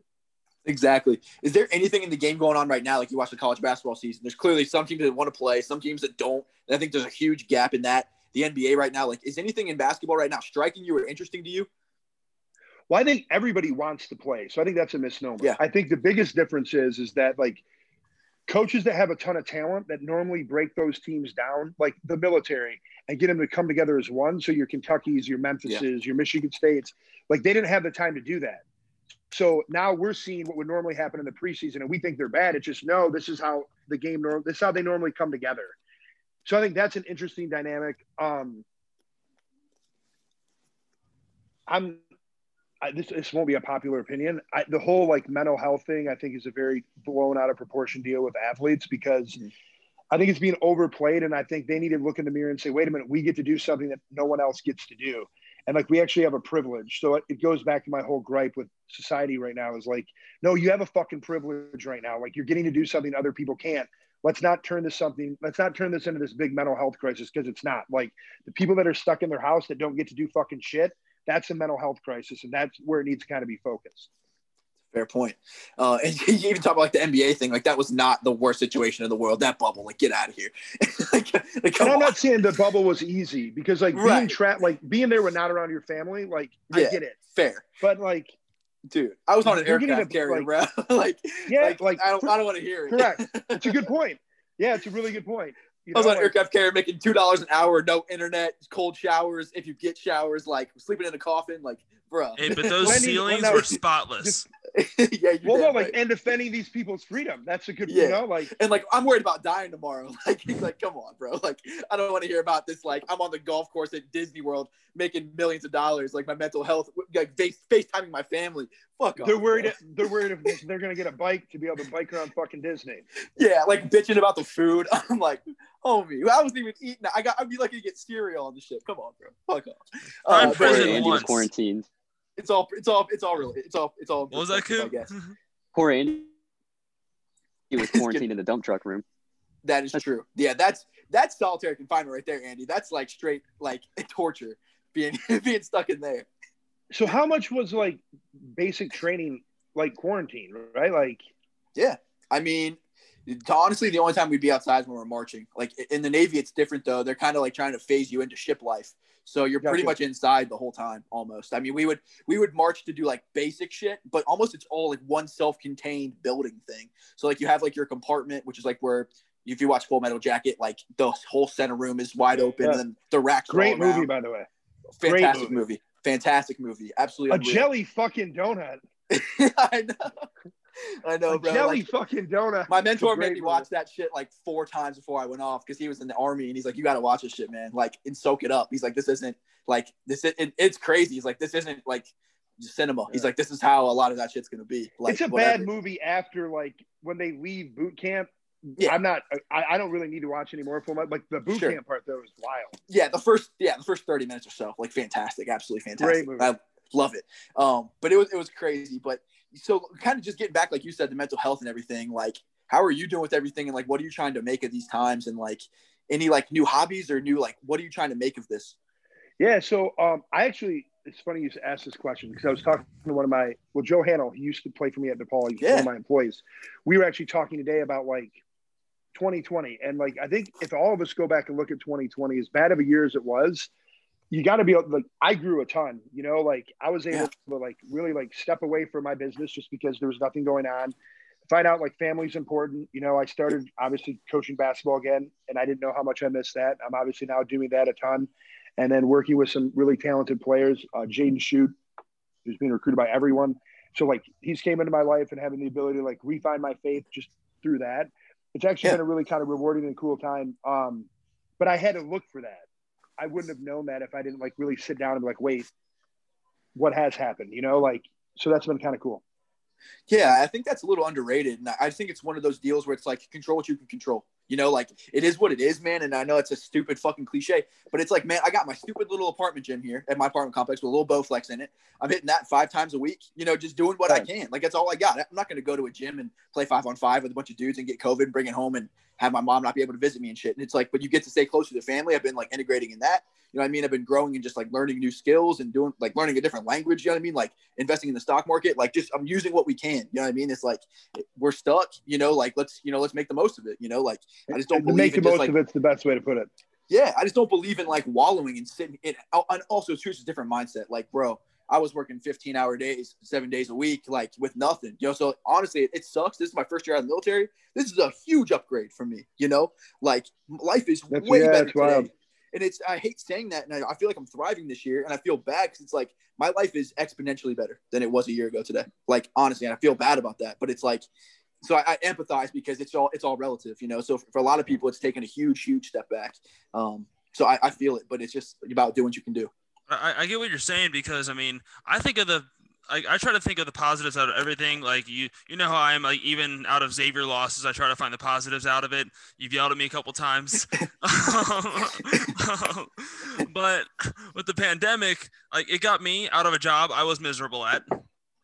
Exactly. Is there anything in the game going on right now? Like you watch the college basketball season. There's clearly some teams that want to play, some teams that don't. And I think there's a huge gap in that. The NBA right now, like, is anything in basketball right now striking you or interesting to you? Well, I think everybody wants to play, so I think that's a misnomer. Yeah. I think the biggest difference is is that like coaches that have a ton of talent that normally break those teams down, like the military, and get them to come together as one. So your Kentucky's, your Memphis's, your Michigan States, like they didn't have the time to do that. So now we're seeing what would normally happen in the preseason, and we think they're bad. It's just no, this is how the game norm. This is how they normally come together. So I think that's an interesting dynamic. Um, I'm I, this this won't be a popular opinion. I, the whole like mental health thing, I think, is a very blown out of proportion deal with athletes because Mhm. I think it's being overplayed, and I think they need to look in the mirror and say, "Wait a minute, we get to do something that no one else gets to do." And like we actually have a privilege. So it, it goes back to my whole gripe with society right now is like, no, you have a fucking privilege right now. Like you're getting to do something other people can't. Let's not turn this something. Let's not turn this into this big mental health crisis because it's not. Like the people that are stuck in their house that don't get to do fucking shit. That's a mental health crisis, and that's where it needs to kind of be focused. Fair point. Uh, and you even talk about like the NBA thing. Like that was not the worst situation in the world. That bubble, like get out of here. like, like, and I'm not saying the bubble was easy because like being trapped, like being there when not around your family, like I get it. fair, But like, dude. I was on an You're aircraft a- carrier, like- bro. like, yeah, like, like, I don't, I don't want to hear it. correct. It's a good point. Yeah, it's a really good point. You I was on an like- aircraft carrier making two dollars an hour, no internet, cold showers. If you get showers, like sleeping in a coffin, like, bro. Hey, but those Well, I well, ceilings were it's- spotless. yeah, you Well, no, like right. and defending these people's freedom. That's a good, Yeah. you know, like and like I'm worried about dying tomorrow. Like he's like, come on, bro. Like I don't want to hear about this. Like I'm on the golf course at Disney World making millions of dollars. Like my mental health, like face FaceTiming my family. Fuck off. they're worried. bro. They're worried if they're gonna get a bike to be able to bike around fucking Disney. Yeah, like bitching about the food. I'm like, homie, I wasn't even eating. I got. I'd be lucky to get cereal on the ship. Come on, bro. Fuck off. I'm Uh, Poor prison Andy once. was quarantined. It's all. It's all. It's all real. It's all. It's all. What was that, perspective, Coop? I guess Poor Andy. He was quarantined in the dump truck room. that is true. Yeah, that's that's solitary confinement right there, Andy. That's like straight like torture. Being being stuck in there. So how much was like basic training like quarantine, right? Like Yeah. I mean, honestly, the only time we'd be outside is when we're marching. Like in the Navy, it's different though. They're kind of like trying to phase you into ship life. So you're pretty Gotcha. much inside the whole time, almost. I mean, we would we would march to do like basic shit, but almost it's all like one self-contained building thing. So like you have like your compartment, which is like where if you watch Full Metal Jacket, like the whole center room is wide open, Yeah. and then the racks. are great movie, by the way. Fantastic movie. movie. Fantastic movie. Absolutely. A unreal. jelly fucking donut. I know. I know, bro. jelly Like, fucking donut. my mentor made me movie. watch that shit like four times before I went off because he was in the army and he's like, "You got to watch this shit, man. Like, and soak it up." He's like, "This isn't like this. Is, it, it's crazy." He's like, "This isn't like cinema." He's like, "This is how a lot of that shit's gonna be." Like, it's a whatever. bad movie after like when they leave boot camp. Yeah. I'm not. I, I don't really need to watch anymore for Metal. Like the boot Sure. camp part though is wild. Yeah, the first yeah the first thirty minutes or so, like fantastic, absolutely fantastic. Great movie. I love it. Um, but it was it was crazy. But so kind of just getting back, like you said, the mental health and everything. Like, how are you doing with everything, and like, what are you trying to make of these times, and like, any like new hobbies or new like, what are you trying to make of this? Yeah. So um, I actually, it's funny you asked this question because I was talking to one of my, well, Joe Hannell, he used to play for me at DePaul. He's one of my employees. We were actually talking today about like 2020. And like, I think if all of us go back and look at 2020, as bad of a year as it was, you got to be able like, I grew a ton, you know, like I was able Yeah. to like really like step away from my business just because there was nothing going on. Find out like family's important. You know, I started obviously coaching basketball again, and I didn't know how much I missed that. I'm obviously now doing that a ton and then working with some really talented players, uh, Jaden Schutt, who's being recruited by everyone. So like he's came into my life and having the ability to like refine my faith just through that. It's actually Yeah. been a really kind of rewarding and cool time. Um, but I had to look for that. I wouldn't have known that if I didn't like really sit down and be like, wait, what has happened? You know, like so that's been kind of cool. Yeah, I think that's a little underrated, and I- think it's one of those deals where it's like control what you can control. You know, like it is what it is, man. And I know it's a stupid fucking cliche, but it's like, man, I got my stupid little apartment gym here at my apartment complex with a little Bowflex in it. I'm hitting that five times a week. You know, just doing what I can. Like that's all I got. I'm not going to go to a gym and play five on five with a bunch of dudes and get COVID and bring it home and have my mom not be able to visit me and shit. And it's like, but you get to stay close to the family. I've been like integrating in that. You know what I mean? I've been growing and just like learning new skills and doing like learning a different language. You know what I mean? Like investing in the stock market. Like just I'm using what we can. You know what I mean? It's like we're stuck. You know, like let's you know let's make the most of it. You know, like I just don't believe make the most like of it's the best way to put it. yeah, I just don't believe in like wallowing and sitting in. And also, too, it's a different mindset. Like, bro, I was working 15 hour days, seven days a week, like with nothing. You know, so honestly, it, it sucks. This is my first year out of the military. This is a huge upgrade for me. You know, like life is That's- way yeah, better today. wild. And it's I hate saying that, and I, I feel like I'm thriving this year, and I feel bad because it's like my life is exponentially better than it was a year ago today. Like honestly, and I feel bad about that. But it's like, so I, I empathize because it's all it's all relative, you know. So for, for a lot of people, it's taken a huge, huge step back. Um, so I, I feel it, but it's just about doing what you can do. I, I get what you're saying because I mean I think of the I, I try to think of the positives out of everything. Like you you know how I am like even out of Xavier losses I try to find the positives out of it. You've yelled at me a couple times. but with the pandemic, like it got me out of a job I was miserable at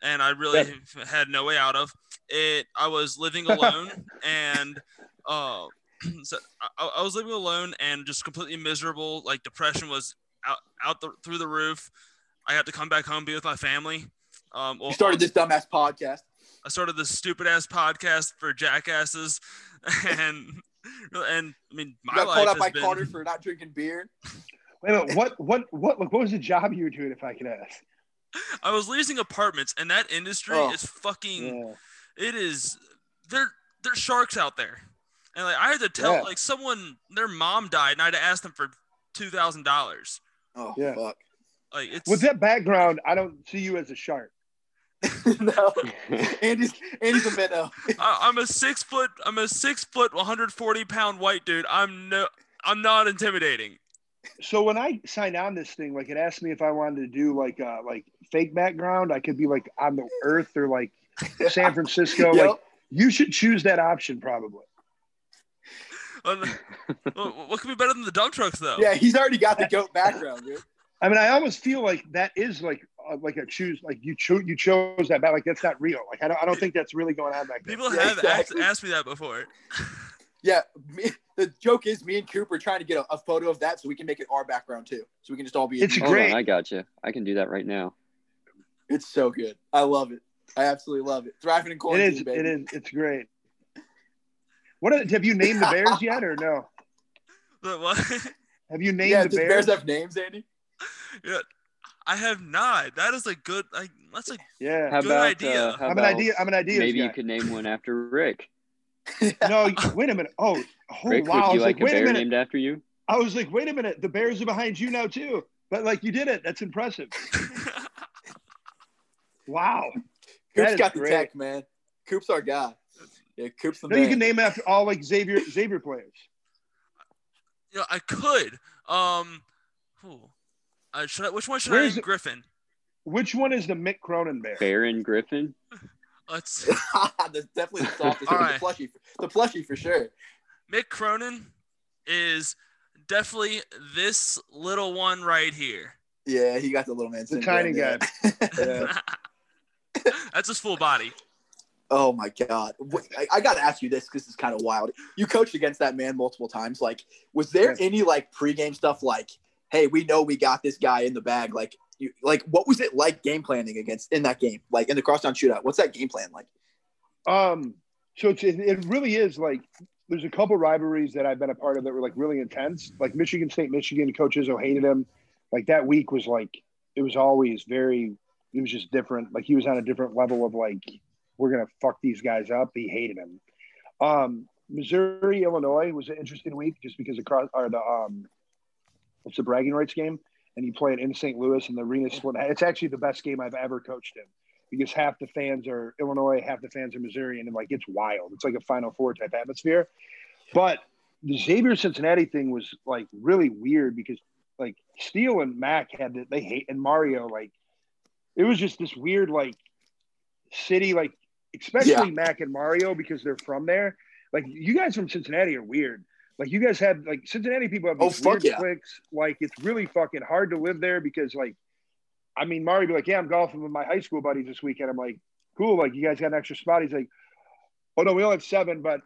and I really had no way out of it. I was living alone and uh so I, I was living alone and just completely miserable. Like depression was out, out the, through the roof. I had to come back home, be with my family. Um, well, You started this dumbass podcast. I started this stupid ass podcast for jackasses, and and I mean You my got life called out has by been, Carter for not drinking beer. Wait a minute, what what what like, what was the job you were doing if I could ask? I was leasing apartments, and that industry Oh. is fucking. Yeah. It is. There there's sharks out there, and like I had to tell Yeah. like someone their mom died, and I had to ask them for two thousand dollars. Oh Yeah. fuck. Like it's With that background, I don't see you as a shark. no, Andy's Andy's a minnow. I, I'm a six foot. I'm a six foot, 140 pound white dude. I'm no. I'm not intimidating. So when I signed on this thing, like it asked me if I wanted to do like uh like fake background. I could be like on the Earth or like San Francisco. Yep. Like you should choose that option probably. Uh, what what could be better than the dump trucks though? Yeah, he's already got the goat background, dude. I mean, I almost feel like that is like uh, like a choose like you cho- you chose that back like that's not real. Like I don't I don't think that's really going on back there. People Yeah, have exactly. asked, asked me that before. Yeah, me, the joke is me and Cooper trying to get a, a photo of that so we can make it our background too, so we can just all be. It's Hold great. on, I got you. I can do that right now. It's so good. I love it. I absolutely love it. Thriving in quarantine, is baby. it is it's great. What are, have you named the Bears yet or no? But what? Have you named Yeah, the Bears? Bears have names, Andy? yeah, I have not. That is a good. Like, that's a yeah, How Good about idea. Uh, I'm an idea. I'm an idea. maybe guy. you could name one after Rick. No, wait a minute. Oh, oh Rick, wow! I would you like, like, a wait a bear minute. named after you? I was like, wait a minute. The Bears are behind you now too. But like, you did it. That's impressive. Wow. That Coop's is got the great. tech, man. Coop's our guy. Yeah, Coop's the No, man. you can name after all like Xavier Xavier players. Yeah, I could. Um, ooh. Uh, should I, which one should Where I is name? Griffin? Which one is the Mick Cronin bear? Baron Griffin. Let's That's definitely the softest. All one. right. The plushie, the plushie for sure. Mick Cronin is definitely this little one right here. Yeah, he got the little man. The tiny yeah. Yeah. That's his full body. Oh my god! I, I got to ask you this because it's kind of wild. You coached against that man multiple times. Like, was there any like pregame stuff? Like, hey, we know we got this guy in the bag. Like, you like what was it like game planning against in that game? Like in the crosstown shootout, what's that game plan like? Um, so it's, it, it really is like there's a couple rivalries that I've been a part of that were like really intense. Like Michigan State, Michigan coaches who hated him. Like that week was like it was always very. It was just different. Like he was on a different level of like we're gonna fuck these guys up. He hated him. Um, Missouri, Illinois was an interesting week just because across or the um, it's a bragging rights game, and you play it in St. Louis, and the arena split. It's actually the best game I've ever coached in because half the fans are Illinois, half the fans are Missouri, and like it's wild. It's like a Final Four type atmosphere. But the Xavier Cincinnati thing was like really weird because like Steele and Mac had the, they hate and Mario like it was just this weird like city like especially Yeah. Mac and Mario because they're from there. Like you guys from Cincinnati are weird. Like you guys have like Cincinnati people have Oh, these fuck weird yeah. cliques. Like it's really fucking hard to live there because like I mean Mario be like, Yeah, I'm golfing with my high school buddies this weekend. I'm like, cool, like you guys got an extra spot. He's like, Oh no, we only have seven, but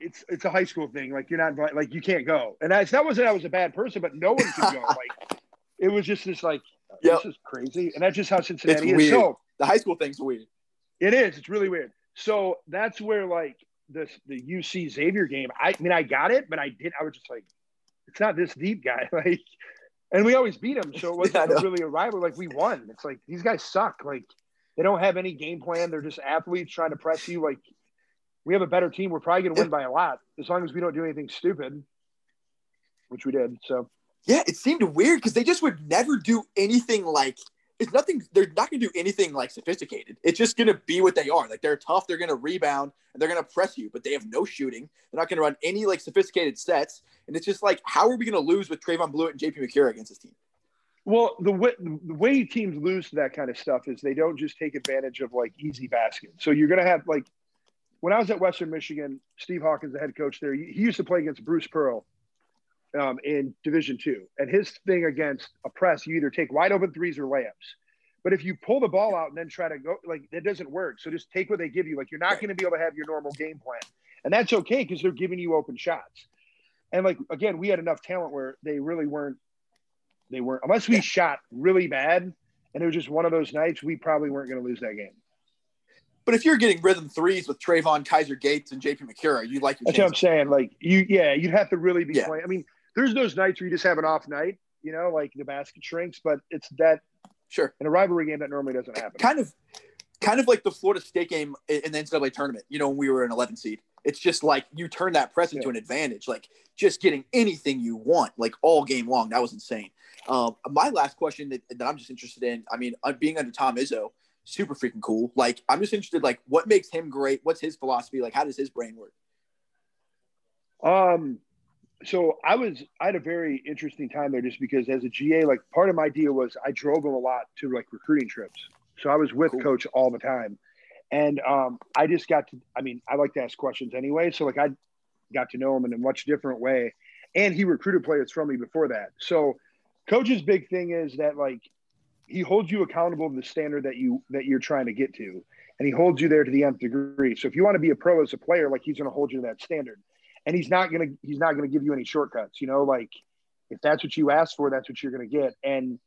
it's it's a high school thing. Like you're not invited, like you can't go. And I, it's not wasn't I was a bad person, but no one could go. like it was just this like Yep. this is crazy. And that's just how Cincinnati is. weird. So The high school thing's weird. It is. It's really weird. So that's where like this the UC Xavier game. I, mean, I got it, but I did. I was just like, it's not this deep, guy. Like, and we always beat them, so it wasn't Yeah, really a rival. Like we won. It's like these guys suck. Like they don't have any game plan. They're just athletes trying to press you. Like we have a better team. We're probably going to win by a lot as long as we don't do anything stupid, which we did. So Yeah, it seemed weird because they just would never do anything like it's nothing. They're not going to do anything like sophisticated. It's just going to be what they are. Like they're tough. They're going to rebound and they're going to press you, but they have no shooting. They're not going to run any like sophisticated sets. And it's just like, how are we going to lose with Trevon Bluiett and JP Macura against this team? Well, the way, the way teams lose to that kind of stuff is they don't just take advantage of like easy baskets. So you're going to have like when I was at Western Michigan, Steve Hawkins, the head coach there, he used to play against Bruce Pearl um, in Division Two, and his thing against a press, you either take wide open threes or layups. But if you pull the ball out and then try to go, like that doesn't work. So just take what they give you. Like you're not Right. going to be able to have your normal game plan, and that's okay because they're giving you open shots. And like again, we had enough talent where they really weren't. They weren't unless we shot really bad, and it was just one of those nights. We probably weren't going to lose that game. But if you're getting rhythm threes with Trevon, Kaiser Gates, and JP Macura, you like your That's what I'm saying. Like you, yeah, you'd have to really be Yeah. playing. I mean, there's those nights where you just have an off night, you know, like the basket shrinks, but it's that Sure. in a rivalry game that normally doesn't happen. Kind of, kind of like the Florida State game in the NCAA tournament. You know, when we were an 11 seed, it's just like you turn that press into Yeah. an advantage. Like just getting anything you want, like all game long. That was insane. Um, my last question that, that I'm just interested in. I mean, being under Tom Izzo, super freaking cool. Like, I'm just interested, like, what makes him great? What's his philosophy? Like, how does his brain work? Um, so I was I had a very interesting time there just because as a GA, like part of my deal was I drove him a lot to like recruiting trips. So I was with Cool. coach all the time. And um, I just got to I mean, I like to ask questions anyway. So like I got to know him in a much different way. And he recruited players from me before that. So coach's big thing is that like he holds you accountable to the standard that you that you're trying to get to. And he holds you there to the nth degree. So if you want to be a pro as a player, like he's going to hold you to that standard and he's not gonna he's not gonna give you any shortcuts. You know, like if that's what you ask for, that's what you're gonna get. And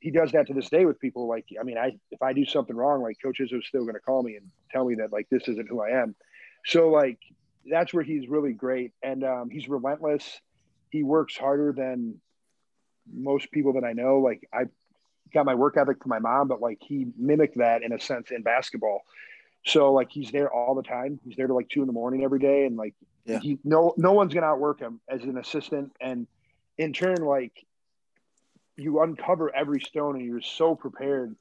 he does that to this day with people. Like, I mean, I if I do something wrong, like coaches are still gonna call me and tell me that like this isn't who I am. So like that's where he's really great, and um, he's relentless. He works harder than most people that I know. Like I got my work ethic from my mom, but like he mimicked that in a sense in basketball. So like he's there all the time. He's there to like two in the morning every day, and like Yeah. he no no one's gonna outwork him as an assistant. And in turn, like you uncover every stone, and you're so prepared.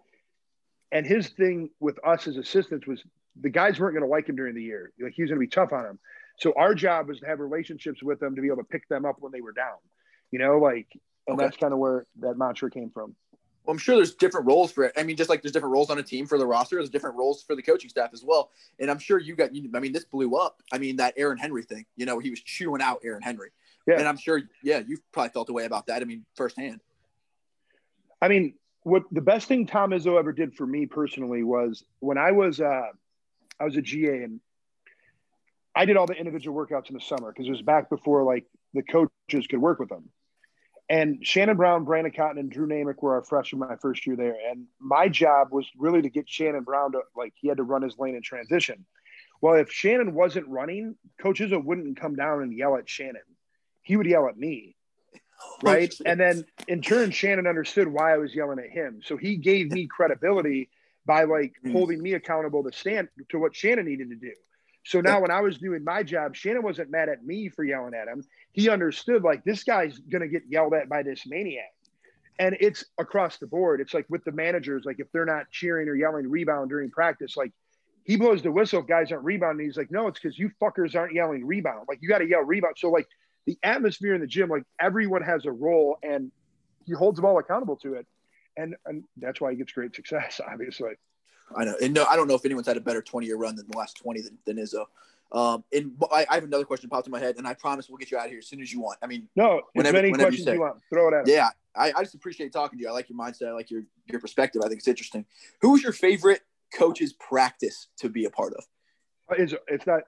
And his thing with us as assistants was the guys weren't going to like him during the year. Like he was going to be tough on them. So our job was to have relationships with them to be able to pick them up when they were down. You know, like, and Okay. that's kind of where that mantra came from. Well, I'm sure there's different roles for it. I mean, just like there's different roles on a team for the roster, there's different roles for the coaching staff as well. And I'm sure you got, you, I mean, this blew up. I mean, that Aaron Henry thing, you know, he was chewing out Aaron Henry. Yeah. And I'm sure, yeah, you've probably felt a way about that. I mean, firsthand. I mean, what the best thing Tom Izzo ever did for me personally was when I was uh, I was a GA and I did all the individual workouts in the summer because it was back before like the coaches could work with them. And Shannon Brown, Brandon Cotton, and Drew Naymick were our freshmen my first year there. And my job was really to get Shannon Brown to like he had to run his lane in transition. Well, if Shannon wasn't running, Coach Izzo wouldn't come down and yell at Shannon. He would yell at me right? and then in turn, Shannon understood why I was yelling at him. So he gave me credibility by like Mm. holding me accountable to stand to what Shannon needed to do. So now when I was doing my job, Shannon wasn't mad at me for yelling at him. He understood like this guy's gonna get yelled at by this maniac. And it's across the board. It's like with the managers, like if they're not cheering or yelling rebound during practice, like he blows the whistle if guys aren't rebounding. He's like, no, it's because you fuckers aren't yelling rebound. Like you got to yell rebound. So like the atmosphere in the gym, like everyone has a role and he holds them all accountable to it. And, and that's why he gets great success, obviously. I know. And no, I don't know if anyone's had a better 20 year run than the last 20 than, than Izzo. Um, and I, I have another question popped in my head, and I promise we'll get you out of here as soon as you want. I mean, No, Whenever- as many whenever you questions say. you, want, throw it at him. yeah, I, I just appreciate talking to you. I like your mindset. I like your your perspective. I think it's interesting. Who's your favorite coach's practice to be a part of? It's, it's not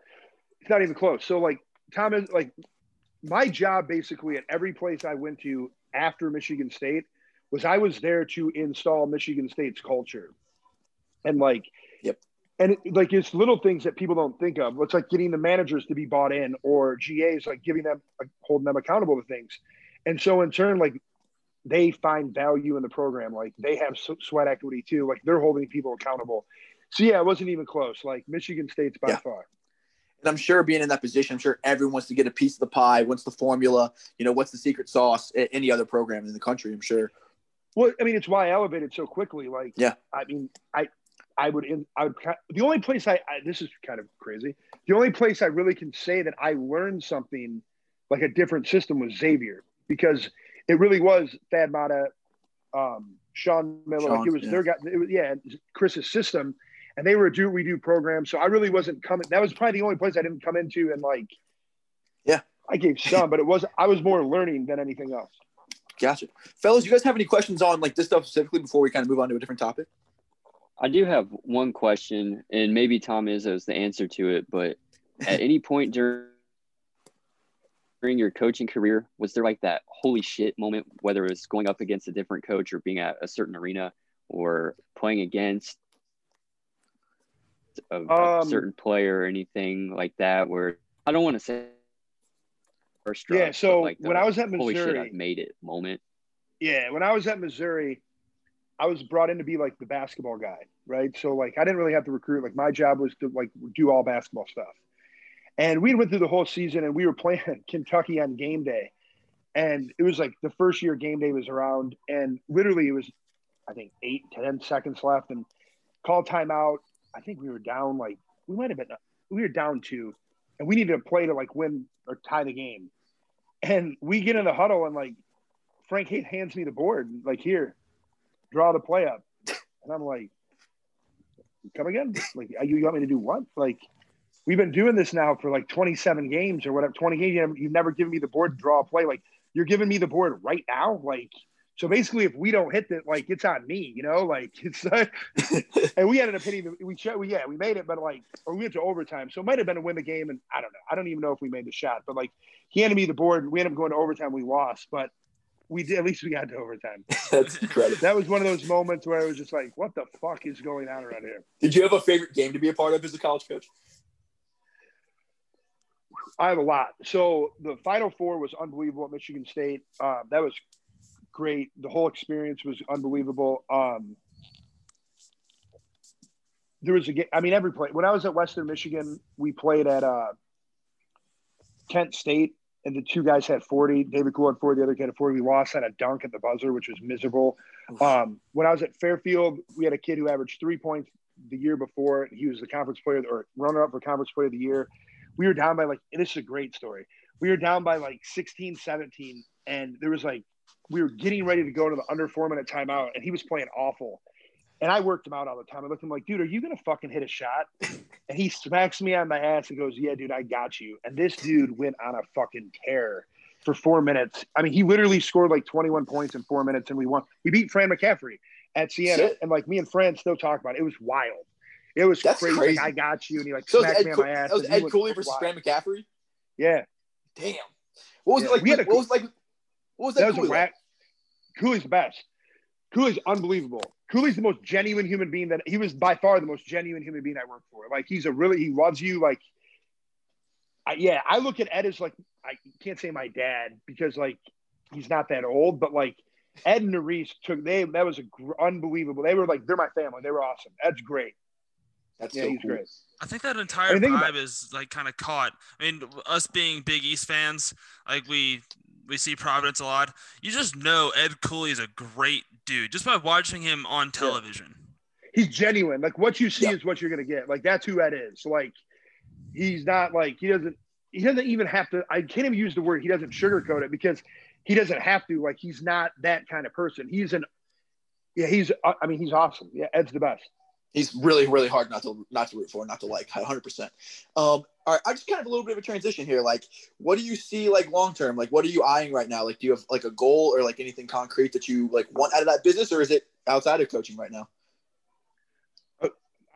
it's not even close. So like Tom is like my job basically at every place I went to after Michigan State was I was there to install Michigan State's culture. And like Yep. and it, like it's little things that people don't think of. It's like getting the managers to be bought in or GAs like giving them like, holding them accountable to things. And so in turn like they find value in the program. Like they have sweat equity too. Like they're holding people accountable. So yeah, it wasn't even close. Like Michigan State's by Yeah. far. And I'm sure being in that position, I'm sure everyone wants to get a piece of the pie. What's the formula? You know, what's the secret sauce? Any other program in the country, I'm sure. Well, I mean, it's why I elevated so quickly. Like, Yeah. I mean, I, I would, in, I would. The only place I, I, this is kind of crazy. The only place I really can say that I learned something like a different system was Xavier because it really was Thad Matta, um, Sean Miller. like it was yeah. their guy. It was, yeah, Chris's system, and they were a do we do program. So I really wasn't coming. That was probably the only place I didn't come into and like. Yeah. I gave some, but it was I was more learning than anything else. Gotcha. Fellas, you guys have any questions on like this stuff specifically before we kind of move on to a different topic? I do have one question, and maybe Tom Izzo is the answer to it. But at any point during during your coaching career, was there like that holy shit moment, whether it was going up against a different coach or being at a certain arena or playing against a, a Um, certain player or anything like that? Where I don't want to say first Yeah, so like when I was at holy shit, Missouri- I've made it moment. Yeah, when I was at Missouri, I was brought in to be like the basketball guy, right? So like I didn't really have to recruit. Like my job was to like do all basketball stuff. And we went through the whole season and we were playing Kentucky on game day. And it was like the first year game day was around and literally it was I think eight, ten seconds left. And call timeout. I think we were down like we might have been we were down two, and we needed to play to like win or tie the game. And we get in the huddle and like Frank Haith hands me the board, like here, draw the play up, and I'm like, come again? Like you want me to do what? Like we've been doing this now for like 27 games or whatever, 20 games. You've never given me the board to draw a play. Like you're giving me the board right now. Like, so basically if we don't hit that, like it's on me, you know, like it's, uh, and we ended up hitting the, we, we, yeah, we made it, but like, or we went to overtime. So it might've been to win the game. And I don't know. I don't even know if we made the shot, but like he handed me the board. We ended up going to overtime. We lost, but we did, at least we got to overtime. That's incredible. That was one of those moments where I was just like, what the fuck is going on around here? Did you have a favorite game to be a part of as a college coach? I have a lot. So the Final Four was unbelievable at Michigan State. Uh, that was great. The whole experience was unbelievable. Um, there was a game. I mean, every play. When I was at Western Michigan, we played at uh, Kent State, and the two guys had 40. David Kool had 40, the other kid had 40. We lost on a dunk at the buzzer, which was miserable. Um, when I was at Fairfield, we had a kid who averaged three points the year before. He was the conference player or runner up for conference player of the year we were down by like, and this is a great story. We were down by like 16, 17, and there was like, we were getting ready to go to the under four minute timeout, and he was playing awful. And I worked him out all the time. I looked at him like, dude, are you gonna fucking hit a shot? And he smacks me on my ass and goes, Yeah, dude, I got you. And this dude went on a fucking tear for four minutes. I mean, he literally scored like 21 points in four minutes, and we won. We beat Fran McCaffery at Siena, Shit. and like me and Fran still talk about it. It was wild. It was That's crazy. crazy. Like, I got you, and he like So smacked Ed, me on my ass. that was Ed Cooley versus wild. Fran McCaffery. Yeah, Damn. What was Yeah, it like? we had a- what was like? What was that? that was a Cooley like? Cooley's the best. Cooley's unbelievable. Cooley's the most genuine human being that he was by far the most genuine human being I worked for. Like he's a really he loves you. Like, I, yeah, I look at Ed as like I can't say my dad because like he's not that old, but like Ed and Nerese took they that was a gr- unbelievable. They were like they're my family. They were awesome. Ed's great. That's Yeah, so he's cool. great. I think that entire I mean, think vibe about- is like kind of caught. I mean, us being Big East fans, like we we see Providence a lot. You just know Ed Cooley is a great dude just by watching him on television. he's genuine. Like what you see Yep. is what you're gonna get. Like that's who Ed is. Like he's not like he doesn't he doesn't even have to I can't even use the word he doesn't sugarcoat it because he doesn't have to. Like he's not that kind of person. He's an yeah, he's uh, I mean he's awesome. Yeah, Ed's the best. He's really, really hard not to not to root for, not to like, 100. percent Um, all right, I just kind of a little bit of a transition here. Like, what do you see like long term? Like, what are you eyeing right now? Like, do you have like a goal or like anything concrete that you like want out of that business, or is it outside of coaching right now?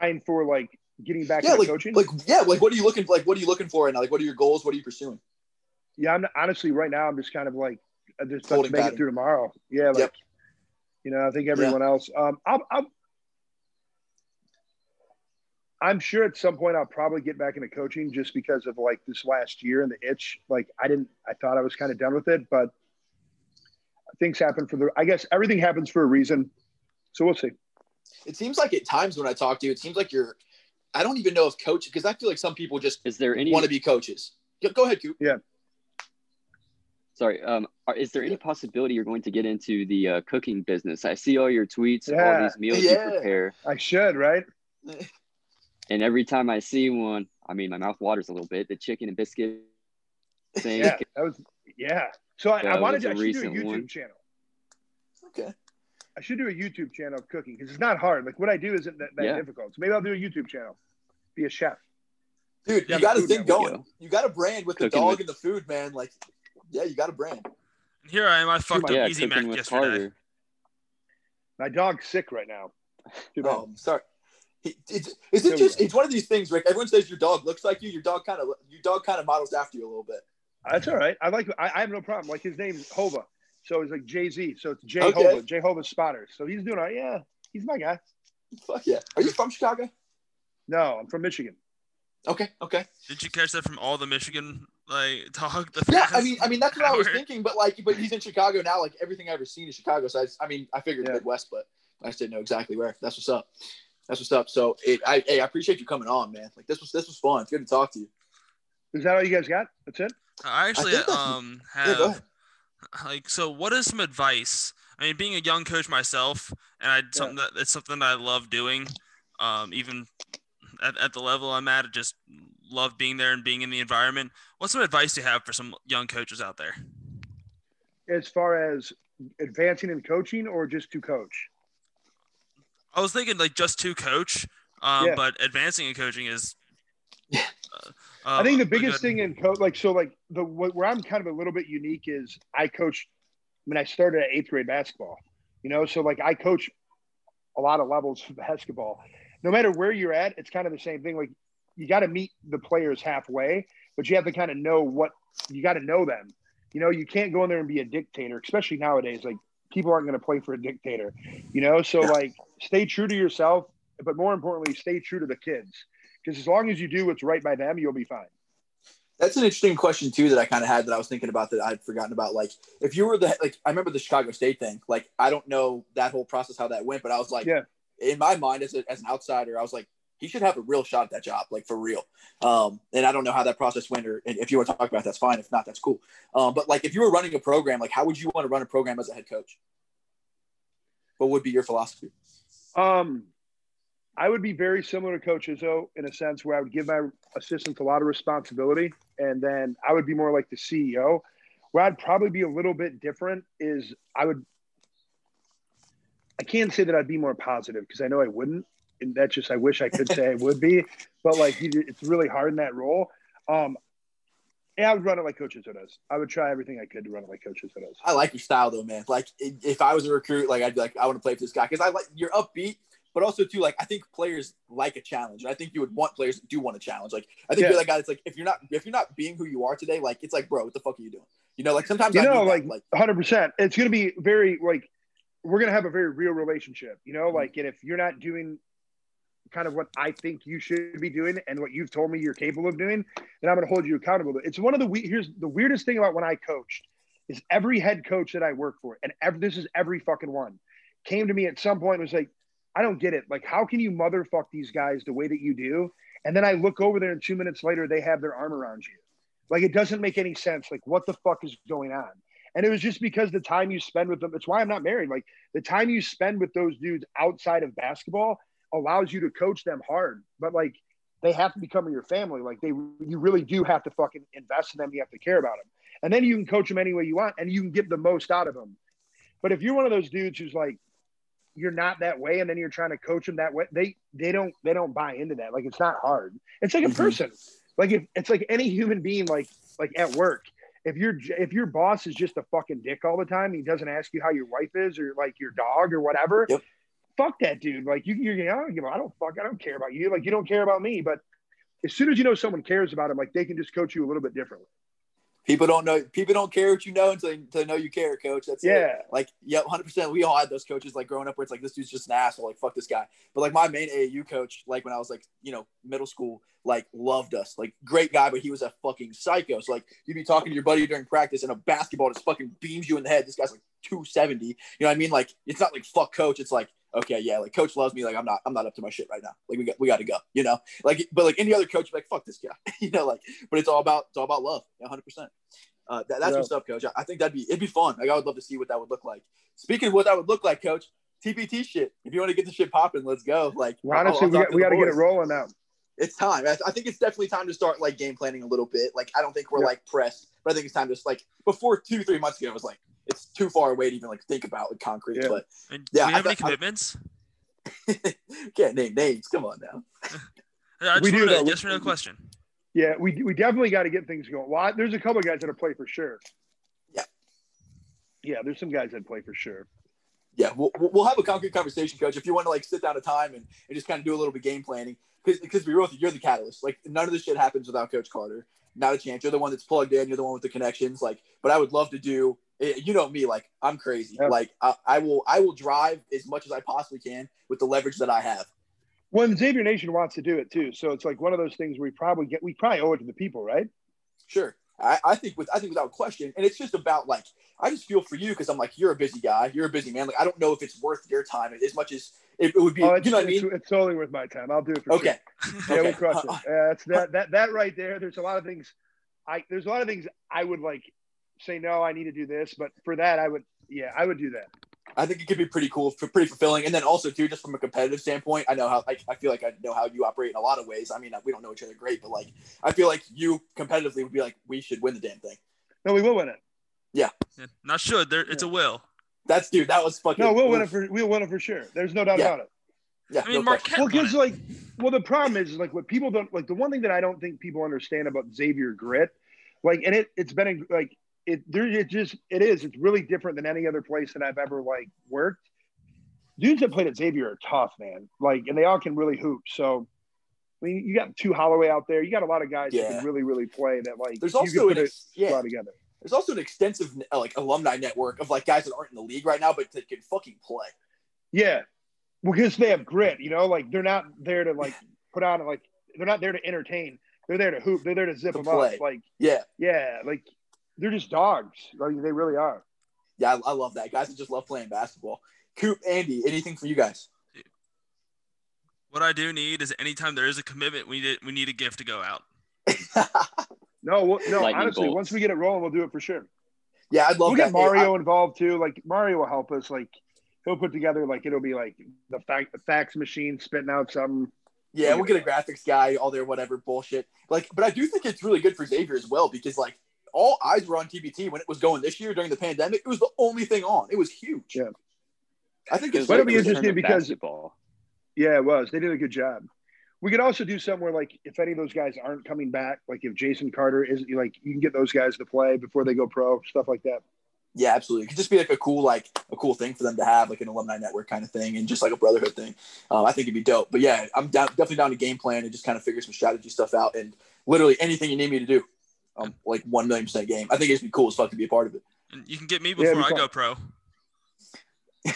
I'm for like getting back yeah, into like, coaching. like yeah, like what are you looking for? Like, what are you looking for right now? Like, what are your goals? What are you pursuing? yeah, I'm honestly right now I'm just kind of like I just make pattern. it through tomorrow. Yeah, like Yep. you know, I think everyone else. Um I'll, I'll I'm sure at some point I'll probably get back into coaching just because of like this last year and the itch. Like I didn't I thought I was kind of done with it, but things happen for the I guess everything happens for a reason. So we'll see. It seems like at times when I talk to you, it seems like you're. I don't even know if coach because I feel like some people just Is there any want to be coaches. Go, go ahead, Coop. Yeah. Sorry, um is there any possibility you're going to get into the uh, cooking business? I see all your tweets, Yeah. all these meals Yeah. you prepare, I should, right? and every time I see one, I mean my mouth waters a little bit. The chicken and biscuit thing. Yeah. That was yeah. So I, I wanted to a I should do a YouTube one. channel. Okay. I should do a YouTube channel of cooking because it's not hard. Like what I do isn't that, that Yeah. difficult. So maybe I'll do a YouTube channel. Be a chef. Dude, Yeah, you got a thing network, going. You got a brand with the dog with- and the food, man. Like, yeah, you got a brand. Here I am. I fucked up yeah, Easy Mac with yesterday. Carter. My dog's sick right now. Too bad. Um, sorry. He- It's, is it just it's one of these things, Rick. Everyone says your dog looks like you. Your dog kind of, your dog kind of models after you a little bit. That's all right. I like. I, I have no problem. Like his name's Hova, so it's like Jay Z. So it's Jay Okay. Hova, Jay Hova Spotters. So he's doing all right. Yeah, he's my guy. Fuck yeah. Are you from Chicago? No, I'm from Michigan. Okay. Okay. Did you catch that from all the Michigan like talk? The Yeah. I mean, I mean, that's what I was thinking. But like, but he's in Chicago now. Like everything I've ever seen in Chicago. So I, I mean, I figured Yeah. Midwest, but I just didn't know exactly where. That's what's up. That's what's up. So, it, I, hey, I appreciate you coming on, man. Like this was, this was fun. It's good to talk to you. Is that all you guys got? That's it. I actually think that's- um have ahead. like so. What is some advice? I mean, being a young coach myself, and I something that it's something that I love doing. Um, even at, at the level I'm at, I just love being there and being in the environment. What's some advice you have for some young coaches out there? As far as advancing in coaching or just to coach? I was thinking like just to coach, um, Yeah. but advancing in coaching is. Yeah. Uh, I think the biggest good- thing in coach, like so, like the where I'm kind of a little bit unique is I coach. I mean, I started at eighth grade basketball, you know, so like I coach a lot of levels of basketball. No matter where you're at, it's kind of the same thing. Like you got to meet the players halfway, but you have to kind of know what you got to know them. You know, you can't go in there and be a dictator, especially nowadays. Like people aren't going to play for a dictator, you know. So like, stay true to yourself, but more importantly, stay true to the kids. Because as long as you do what's right by them, you'll be fine. That's an interesting question too that I kind of had that I was thinking about that I'd forgotten about. Like, if you were the like, I remember the Chicago State thing. Like, I don't know that whole process how that went, but I was like, Yeah. in my mind as, a, as an outsider, I was like, he should have a real shot at that job, like for real. Um, and I don't know how that process went, or if you want to talk about, it, that's fine. If not, that's cool. Um, but like, if you were running a program, like, how would you want to run a program as a head coach? What would be your philosophy? Um, I would be very similar to Coach Izzo in a sense where I would give my assistants a lot of responsibility, and then I would be more like the CEO. Where I'd probably be a little bit different is I would. I can't say that I'd be more positive because I know I wouldn't, and that's just I wish I could say I would be, but like you- it's really hard in that role. Um, yeah, I would run it like Coach does. I would try everything I could to run it like Coach does. I like your style though, man. Like if I was a recruit, like I'd be like, I want to play for this guy because I like you're upbeat, but also too like I think players like a challenge, and I think you would want players that do want a challenge. Like I think Yeah. you're that guy that's like if you're not if you're not being who you are today, like it's like bro, what the fuck are you doing? You know, like sometimes You I know, like- like hundred percent. It's gonna be very like we're gonna have a very real relationship, you Mm-hmm. know. Like, and if you're not doing kind of what I think you should be doing and what you've told me you're capable of doing, then I'm gonna hold you accountable. It's one of the we- here's the weirdest thing about when I coached is every head coach that I work for, and every, this is every fucking one, came to me at some point and was like, I don't get it. Like, how can you motherfuck these guys the way that you do? And then I look over there, and two minutes later, they have their arm around you. Like, it doesn't make any sense. Like, what the fuck is going on? And it was just because the time you spend with them, it's why I'm not married. Like, the time you spend with those dudes outside of basketball allows you to coach them hard. But, like, they have to become your family. Like, they, you really do have to fucking invest in them. You have to care about them. And then you can coach them any way you want and you can get the most out of them. But if you're one of those dudes who's like, you're not that way, and then you're trying to coach them that way. They they don't they don't buy into that. Like it's not hard. It's like a Mhm. person. Like if it's like any human being. Like like at work. If your if your boss is just a fucking dick all the time, he doesn't ask you how your wife is or like your dog or whatever. Yep. Fuck that dude. Like you you're I don't give a- I don't fuck I don't care about you. Like you don't care about me. But as soon as you know someone cares about him, like they can just coach you a little bit differently. people don't know people don't care what you know until, until they know you care, coach. That's it. Yeah. Like, yeah, 100%. We all had those coaches like growing up where it's like, this dude's just an asshole. Like, fuck this guy. But like my main AAU coach, like when I was like, you know, middle school, like loved us. Like, great guy, but he was a fucking psycho. So like, you'd be talking to your buddy during practice and a basketball just fucking beams you in the head. This guy's like 270. You know what I mean? Like, it's not like fuck coach. It's like, okay, yeah, like coach loves me. Like, I'm not, I'm not up to my shit right now. Like, we got, we got to go, you know? Like, but like any other coach, like, fuck this guy, you know? Like, but it's all about, it's all about love. 100%. Uh, that, that's Yeah. what's up, coach. I, I think that'd be it'd be fun. Like I would love to see what that would look like. Speaking of what that would look like, coach, TBT shit. If you want to get the shit popping, let's go. Like Well, I'll- honestly, I'll we got, to we got to get it rolling now. It's time. I, think it's definitely time to start like game planning a little bit. Like I don't think we're Yeah. like pressed, but I think it's time to like before two three months ago, it was like it's too far away to even like think about with concrete. Yeah. But And Yeah, do we have I any thought- I- commitments? can't name names. Come on now. I just We do, wanted though. yes or no question. Yeah, we, we definitely got to get things going. Well, I- there's a couple of guys that are play for sure. Yeah. Yeah, there's some guys that play for sure. yeah, we'll, we'll we'll have a concrete conversation, coach. If you want to like sit down a time and, and just kind of do a little bit game planning, because because be real with you, you're the catalyst. Like none of this shit happens without Coach Carter. Not a chance. You're the one that's plugged in. You're the one with the connections. Like, but I would love to do. Eh, You know me, like I'm crazy. Yeah. Like I, I will I will drive as much as I possibly can with the leverage that I have. When Xavier Nation wants to do it too, so it's like one of those things we probably get. We probably owe it to the people, right? Sure. I, I think with I think without question, and it's just about like I just feel for you because I'm like you're a busy guy, you're a busy man. Like I don't know if it's worth your time as much as it, it would be. Oh, it's, you know what I mean? it's totally worth my time. I'll do it for Okay. sure. Yeah, Okay. we'll crush it. Yeah, it's that that that right there. There's a lot of things. I there's a lot of things I would like say no. I need to do this, but for that I would yeah I would do that. I think it could be pretty cool, pretty fulfilling, and then also too, just from a competitive standpoint, I know how I, I feel like I know how you operate in a lot of ways. I mean, we don't know each other great, but like I feel like you competitively would be like, we should win the damn thing. No, we will win it. Yeah, not should. There, it's a will. That's dude. That was fucking. No, we'll win it for we'll win it for sure. There's no doubt Yeah. about it. Yeah, I mean, no. Marquette Well, because like, well, the problem is like what people don't like. The one thing that I don't think people understand about Xavier Grit, like, and it it's been like it there it just it is it's really different than any other place that I've ever like worked. Dudes that played at Xavier are tough, man. Like, and they all can really hoop. So, I mean, you got Tu Holloway out there. You got a lot of guys that can really, really play. That like There's also an ex- yeah. together. There's also an extensive like alumni network of like guys that aren't in the league right now, but that can fucking play. Yeah, because they have grit. You know, like they're not there to like put on like they're not there to entertain. They're there to hoop. They're there to zip To them play. up. Like Yeah, yeah, like they're just dogs. Like they really are. yeah, I, I love that. Guys that just love playing basketball. Coop, Andy, anything for you guys? What I do need is anytime there is a commitment, we need we need a gift to go out. No, we'll, no. Lightning honestly, bolts. once we get it rolling, we'll do it for sure. yeah, I'd love we'll that. get Mario involved too. Like Mario will help us. Like he'll put together like it'll be like the fact the fax machine spitting out something. Yeah, we'll get a graphics guy, all their whatever bullshit. Like, but I do think it's really good for Xavier as well because like all eyes were on TBT when it was going this year during the pandemic. It was the only thing on. It was huge. Yeah. I think It it's was That'll be interesting because- basketball. Yeah, it was. They did a good job. We could also do something where, like, if any of those guys aren't coming back, like if Jason Carter isn't, like, you can get those guys to play before they go pro, stuff like that. yeah, absolutely. It could just be like a cool like a cool thing for them to have, like an alumni network kind of thing, and just like a brotherhood thing. Um, I think it'd be dope. But yeah, I'm down, definitely down to game plan and just kind of figure some strategy stuff out and literally anything you need me to do. Um, like one million percent game. I think it'd be cool as fuck to be a part of it. And you can get me before it'd I go pro.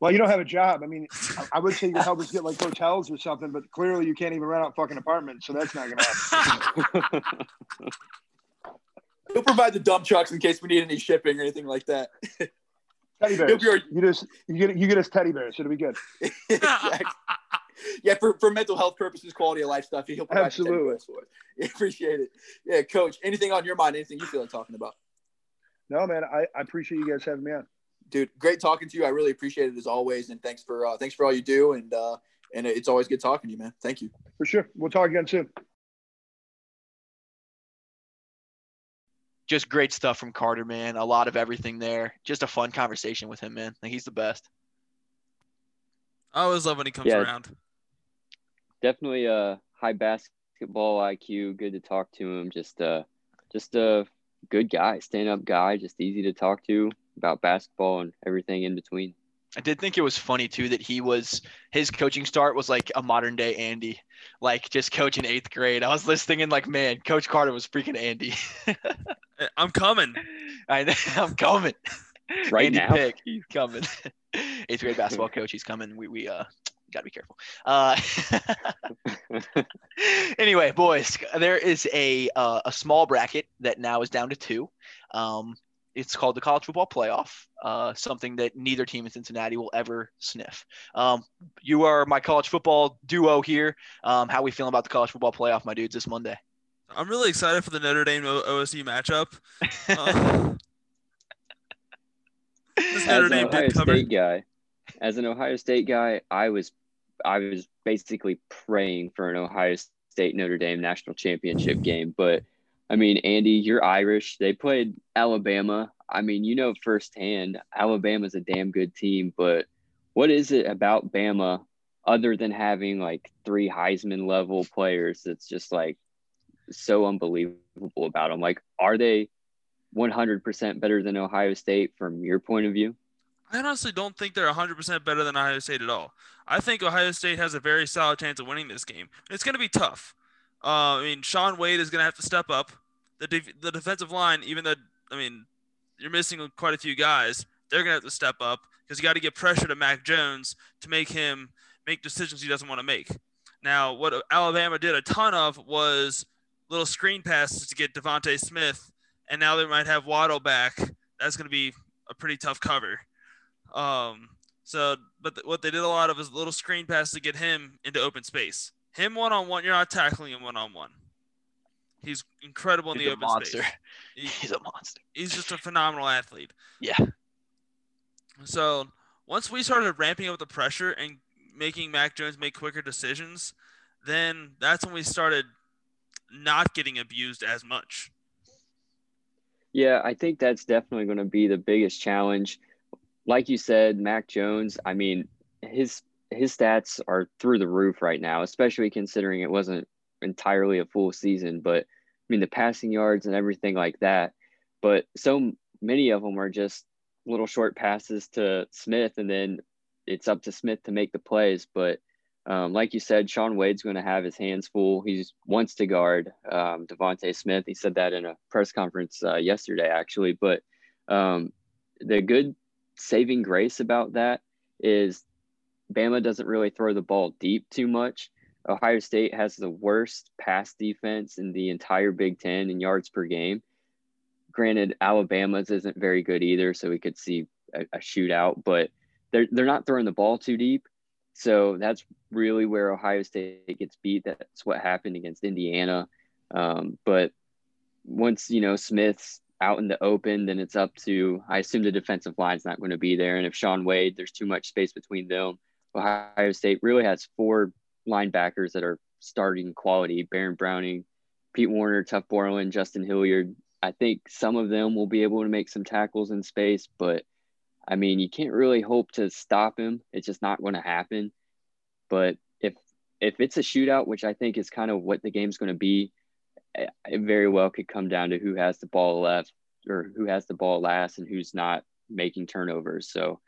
Well, you don't have a job. I mean, I- I would say you can help us get like hotels or something, but clearly you can't even rent out fucking apartments, so that's not gonna happen. He'll provide the dump trucks in case we need any shipping or anything like that. teddy bears. our- You just you get you get us teddy bears. It'll be good. Exactly. Yeah, for, for mental health purposes, quality of life stuff, he'll provide Absolutely. for it. Yeah, appreciate it. Yeah, coach. Anything on your mind? Anything you feel like talking about? No, man, I, I appreciate you guys having me on. dude great talking to you i really appreciate it as always and thanks for uh, thanks for all you do and uh and it's always good talking to you man thank you For sure. We'll talk again soon. Just great stuff from Carter, man. A lot of everything there. Just a fun conversation with him, man. Like he's the best. I always love when he comes Yeah. around. Definitely a high basketball IQ. Good to talk to him. Just uh, just a good guy, stand up guy. Just easy to talk to about basketball and everything in between. I did think it was funny too that he was his coaching start was like a modern day Andy, like just coaching eighth grade. I was listening and like, man, Coach Carter was freaking Andy. Eh, I'm coming. I know, I'm coming. Right Andy now? Pick, he's coming. eighth grade basketball coach, he's coming. We we uh gotta be careful. Uh, anyway, boys, there is a uh, a small bracket that now is down to two. Um, it's called the college football playoff. Uh, something that neither team in Cincinnati will ever sniff. Um, you are my college football duo here. Um, how we feeling about the college football playoff, my dudes, this Monday? I'm really excited for the Notre Dame OSU matchup. Uh, this as Notre an Dame Ohio did cover. State guy, as an Ohio State guy, I was I was basically praying for an Ohio State Notre Dame national championship game. But I mean, Andy, you're Irish. They played Alabama. I mean, you know firsthand, Alabama's a damn good team. But what is it about Bama other than having like three Heisman level players that's just like so unbelievable about them? Like, are they 100% better than Ohio State from your point of view? I honestly don't think they're 100% better than Ohio State at all. I think Ohio State has a very solid chance of winning this game. It's going to be tough. Uh, I mean, Shaun Wade is going to have to step up. The, def- the defensive line, even though, I mean, you're missing quite a few guys, they're going to have to step up because you got to get pressure to Mac Jones to make him make decisions he doesn't want to make. Now, what Alabama did a ton of was little screen passes to get DeVonta Smith, and now they might have Waddle back. That's going to be a pretty tough cover. Um, so, but th- what they did a lot of is little screen pass to get him into open space. Him one on one, you're not tackling him one on one. He's incredible in He's the a open monster. space. He- He's a monster. he's just a phenomenal athlete. Yeah. So once we started ramping up the pressure and making Mac Jones make quicker decisions, then that's when we started not getting abused as much. Yeah, I think that's definitely going to be the biggest challenge. Like you said, Mac Jones, I mean, his his stats are through the roof right now, especially considering it wasn't entirely a full season, but I mean the passing yards and everything like that. But so many of them are just little short passes to Smith, and then it's up to Smith to make the plays. But um, like you said, Shaun Wade's going to have his hands full. He wants to guard um, DeVonta Smith. He said that in a press conference uh, yesterday, actually. But um, the good saving grace about that is Bama doesn't really throw the ball deep too much. Ohio State has the worst pass defense in the entire Big Ten in yards per game. Granted, Alabama's isn't very good either, so we could see a, a shootout, but they're they're not throwing the ball too deep. So that's really where Ohio State gets beat. That's what happened against Indiana. Um, but once you know Smith's out in the open, then it's up to I assume the defensive line's not going to be there. And if Shaun Wade, there's too much space between them. Ohio State really has four linebackers that are starting quality: Baron Browning, Pete Werner, Tuf Borland, Justin Hilliard. I think some of them will be able to make some tackles in space, but I mean, you can't really hope to stop him. It's just not going to happen. But if if it's a shootout, which I think is kind of what the game's going to be, it very well could come down to who has the ball left or who has the ball last and who's not making turnovers. So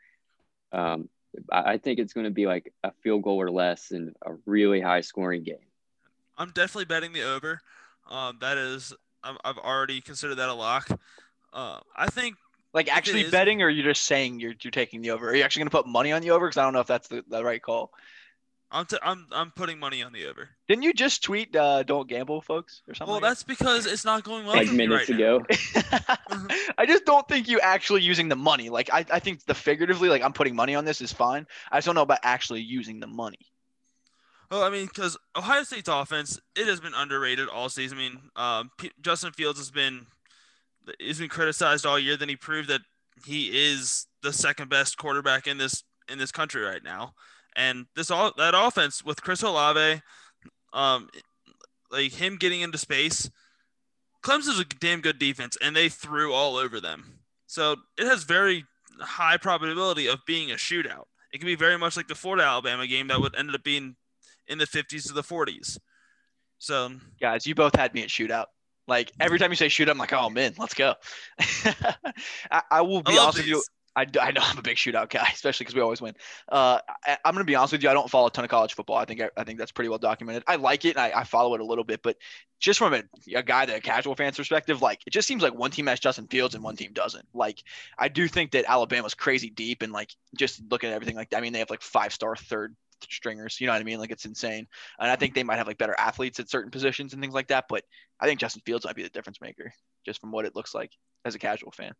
um, I think it's going to be like a field goal or less in a really high scoring game. I'm definitely betting the over. Um, that is, I've already considered that a lock. Uh, I think like actually betting, or you're just saying you're you're taking the over? Are you actually going to put money on the over? Because I don't know if that's the, the right call. I'm, t- I'm I'm putting money on the over. Didn't you just tweet uh, "Don't gamble, folks" or something? Well, like that's because it's not going well. Like minutes right ago. I just don't think you actually using the money. Like I, I think the figuratively, like I'm putting money on this is fine. I just don't know about actually using the money. Well, I mean, because Ohio State's offense, it has been underrated all season. I mean, um, P- Justin Fields has been he's been criticized all year. Then he proved that he is the second best quarterback in this in this country right now. And this all that offense with Chris Olave, um, like him getting into space, Clemson's a damn good defense, and they threw all over them. So it has very high probability of being a shootout. It can be very much like the Florida Alabama game that would end up being in the 50s to the 40s. So, guys, you both had me at shootout. Like every time you say shoot, I'm like, oh man, let's go. I, I, will be honest with you. I, I know I'm a big shootout guy, especially because we always win. Uh, I, am to be honest with you. I don't follow a ton of college football. I think I, I think that's pretty well documented. I like it and I, I follow it a little bit, but just from a, a guy that a casual fan's perspective, like it just seems like one team has Justin Fields and one team doesn't. Like I do think that Alabama's crazy deep and like just looking at everything like I mean they have like five star third stringers. You know what I mean? Like it's insane. And I think they might have like better athletes at certain positions and things like that. But I think Justin Fields might be the difference maker just from what it looks like as a casual fan.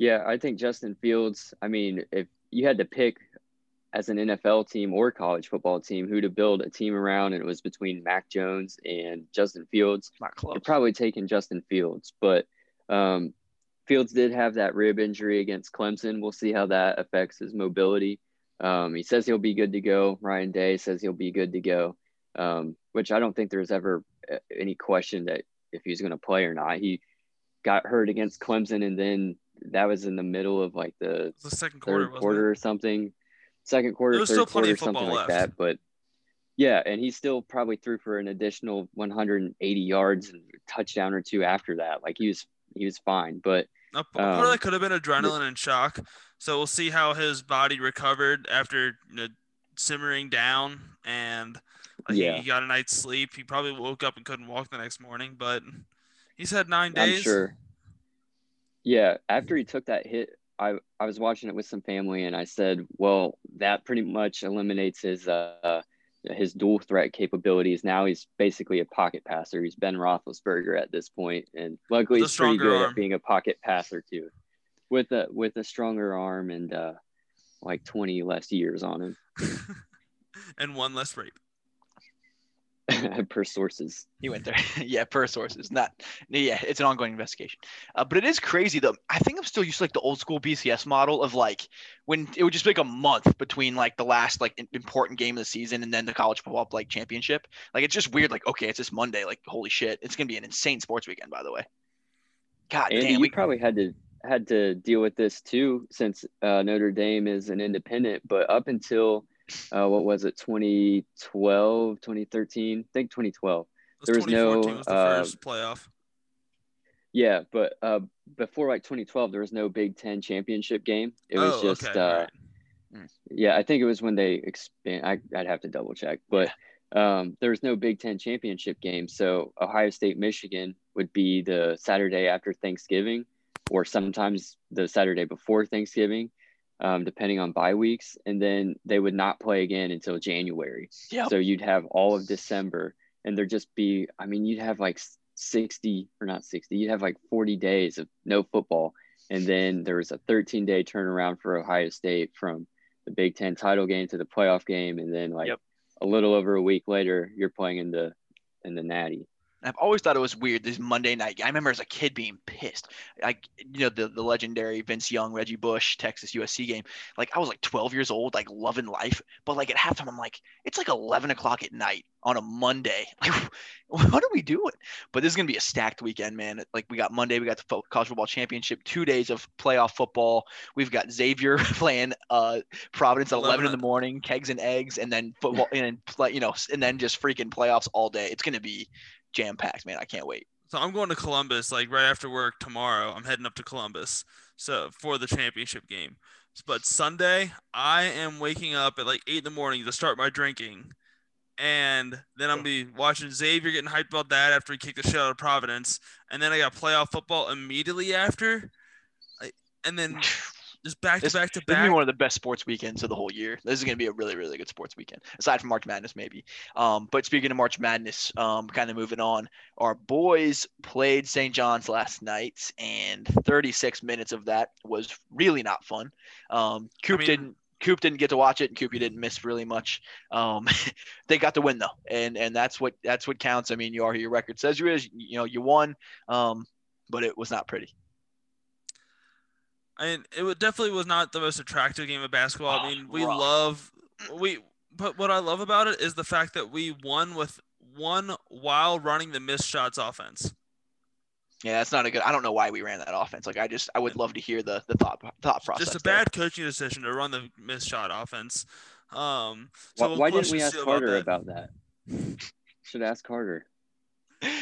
Yeah, I think Justin Fields, I mean, if you had to pick as an NFL team or college football team who to build a team around, and it was between Mac Jones and Justin Fields, not close. You're probably taking Justin Fields. But um, Fields did have that rib injury against Clemson. We'll see how that affects his mobility. Um, he says he'll be good to go. Ryan Day says he'll be good to go, um, which I don't think there's ever uh, any question that if he's going to play or not. He got hurt against Clemson, and then that was in the middle of like the, the second quarter, quarter or something. Second quarter, third quarter, something like that. But yeah, and he still probably threw for an additional 180 yards and touchdown or two after that. Like he was he was fine, but part um, that could have been adrenaline and shock. So we'll see how his body recovered after you know, simmering down and yeah. he got a night's sleep. He probably woke up and couldn't walk the next morning, but he's had nine days. I'm sure. Yeah, after he took that hit, I I was watching it with some family, and I said, "Well, that pretty much eliminates his uh his dual threat capabilities. Now he's basically a pocket passer. He's Ben Roethlisberger at this point, and luckily he's pretty good arm. at being a pocket passer too with a with a stronger arm and uh, like 20 less years on him and one less rape per sources. He went there. yeah, per sources. Not yeah, it's an ongoing investigation. Uh, but it is crazy though. I think I'm still used to like the old school BCS model of like when it would just be like a month between like the last like important game of the season and then the college football like championship. Like it's just weird. Like okay, it's this Monday. Like holy shit, it's gonna be an insane sports weekend. By the way. God Andy, damn. you We, probably had to had to deal with this too, since uh, Notre Dame is an independent. But up until uh, what was it, 2012, 2013? I think 2012. It There was no, was the uh, first playoff. Yeah, but uh, before like 2012, there was no Big Ten championship game. It was oh, just okay. uh, right. Yeah, I think it was when they expand. I, I'd have to double check, but um, there was no Big Ten championship game. So Ohio State, Michigan would be the Saturday after Thanksgiving, or sometimes the Saturday before Thanksgiving, um, depending on bye weeks. And then they would not play again until January. Yep. So you'd have all of December, and there'd just be, I mean, you'd have like 60 or not 60, you'd have like 40 days of no football. And then there was a 13 day turnaround for Ohio State from the Big Ten title game to the playoff game. And then like Yep. a little over a week later, you're playing in the, in the natty. I've always thought it was weird. This Monday night. I remember as a kid being pissed. Like you know the the legendary Vince Young, Reggie Bush, Texas USC game. Like I was like 12 years old, like loving life. But like at halftime, I'm like, it's like 11 o'clock at night on a Monday. Like what are we doing? But this is gonna be a stacked weekend, man. Like we got Monday, we got the college football championship, two days of playoff football. We've got Xavier playing uh Providence at 11 in the morning, kegs and eggs, and then football and then play, you know, and then just freaking playoffs all day. It's gonna be jam packed, man. I can't wait. So I'm going to Columbus like right after work tomorrow. I'm heading up to Columbus so for the championship game. But Sunday, I am waking up at like eight in the morning to start my drinking, and then I'm gonna be watching Xavier getting hyped about that after he kicked the shit out of Providence, and then I got playoff football immediately after, and then just back to This, back to this is be one of the best sports weekends of the whole year. This is gonna be a really, really good sports weekend, aside from March Madness, maybe. Um, but speaking of March Madness, um, kind of moving on, our boys played St. John's last night, and 36 minutes of that was really not fun. Um, Coop mean- didn't. Coop didn't get to watch it, and Coop you didn't miss really much. Um, they got the win though, and and that's what that's what counts. I mean, you are who your record says you is. You know, you won, um, but it was not pretty. I mean, it definitely was not the most attractive game of basketball. Oh, I mean, we rough. love we, but what I love about it is the fact that we won with one while running the missed shots offense. Yeah, that's not a good. I don't know why we ran that offense. Like, I just, I would love to hear the the thought thought process. Just a there. bad coaching decision to run the missed shot offense. Um, so Why, we'll why didn't we ask see Carter that. about that? Should ask Carter.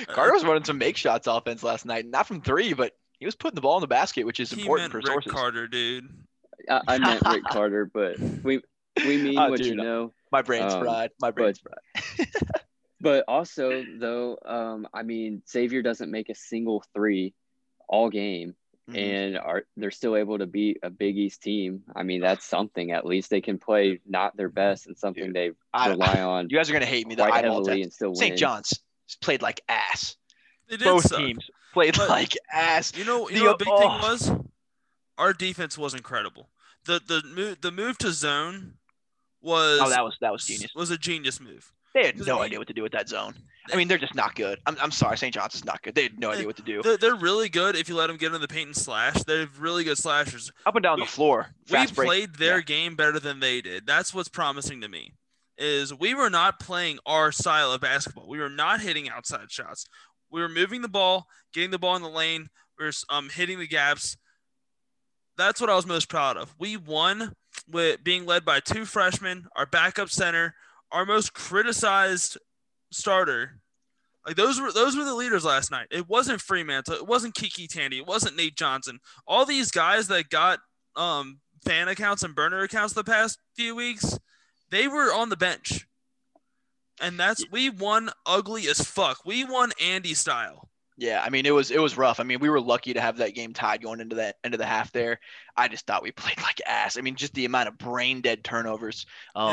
Carter was running some make shots offense last night, not from three, but he was putting the ball in the basket, which is He important meant for Rick sources. Carter, dude. I, I meant Rick Carter, but we we mean Oh, what you know. My brain's Um, fried. My brain's fried. But also, though, um, I mean, Xavier doesn't make a single three all game, Mhm. and are they're still able to beat a Big East team. I mean, that's something. At least they can play not their best and something Dude, they I- rely on you guys are gonna hate me. The quite eyeball heavily test. and still win. St. John's played like ass. They did Both suck. teams played But- like ass. You know, you The- know, what the big oh. thing was our defense was incredible. The the move the move to zone was Oh, that was that was genius. was a genius move. They had no idea what to do with that zone. I mean, they're just not good. I'm, I'm sorry, St. John's is not good. They had no idea what to do. They're, they're really good if you let them get in the paint and slash. They're really good slashers. Up and down we- the floor. We break. played their yeah. game better than they did. That's what's promising to me. Is we were not playing our style of basketball. We were not hitting outside shots. We were moving the ball, getting the ball in the lane. We were um, hitting the gaps. That's what I was most proud of. We won with being led by two freshmen, our backup center, our most criticized starter. Like those were those were the leaders last night. It wasn't Freemantle. It wasn't KyKy Tandy. It wasn't Nate Johnson. All these guys that got um, fan accounts and burner accounts the past few weeks, they were on the bench. And that's we won ugly as fuck. We won Andy style. Yeah, I mean it was it was rough. I mean we were lucky to have that game tied going into that into the half there. I just thought we played like ass. I mean just the amount of brain dead turnovers. Um,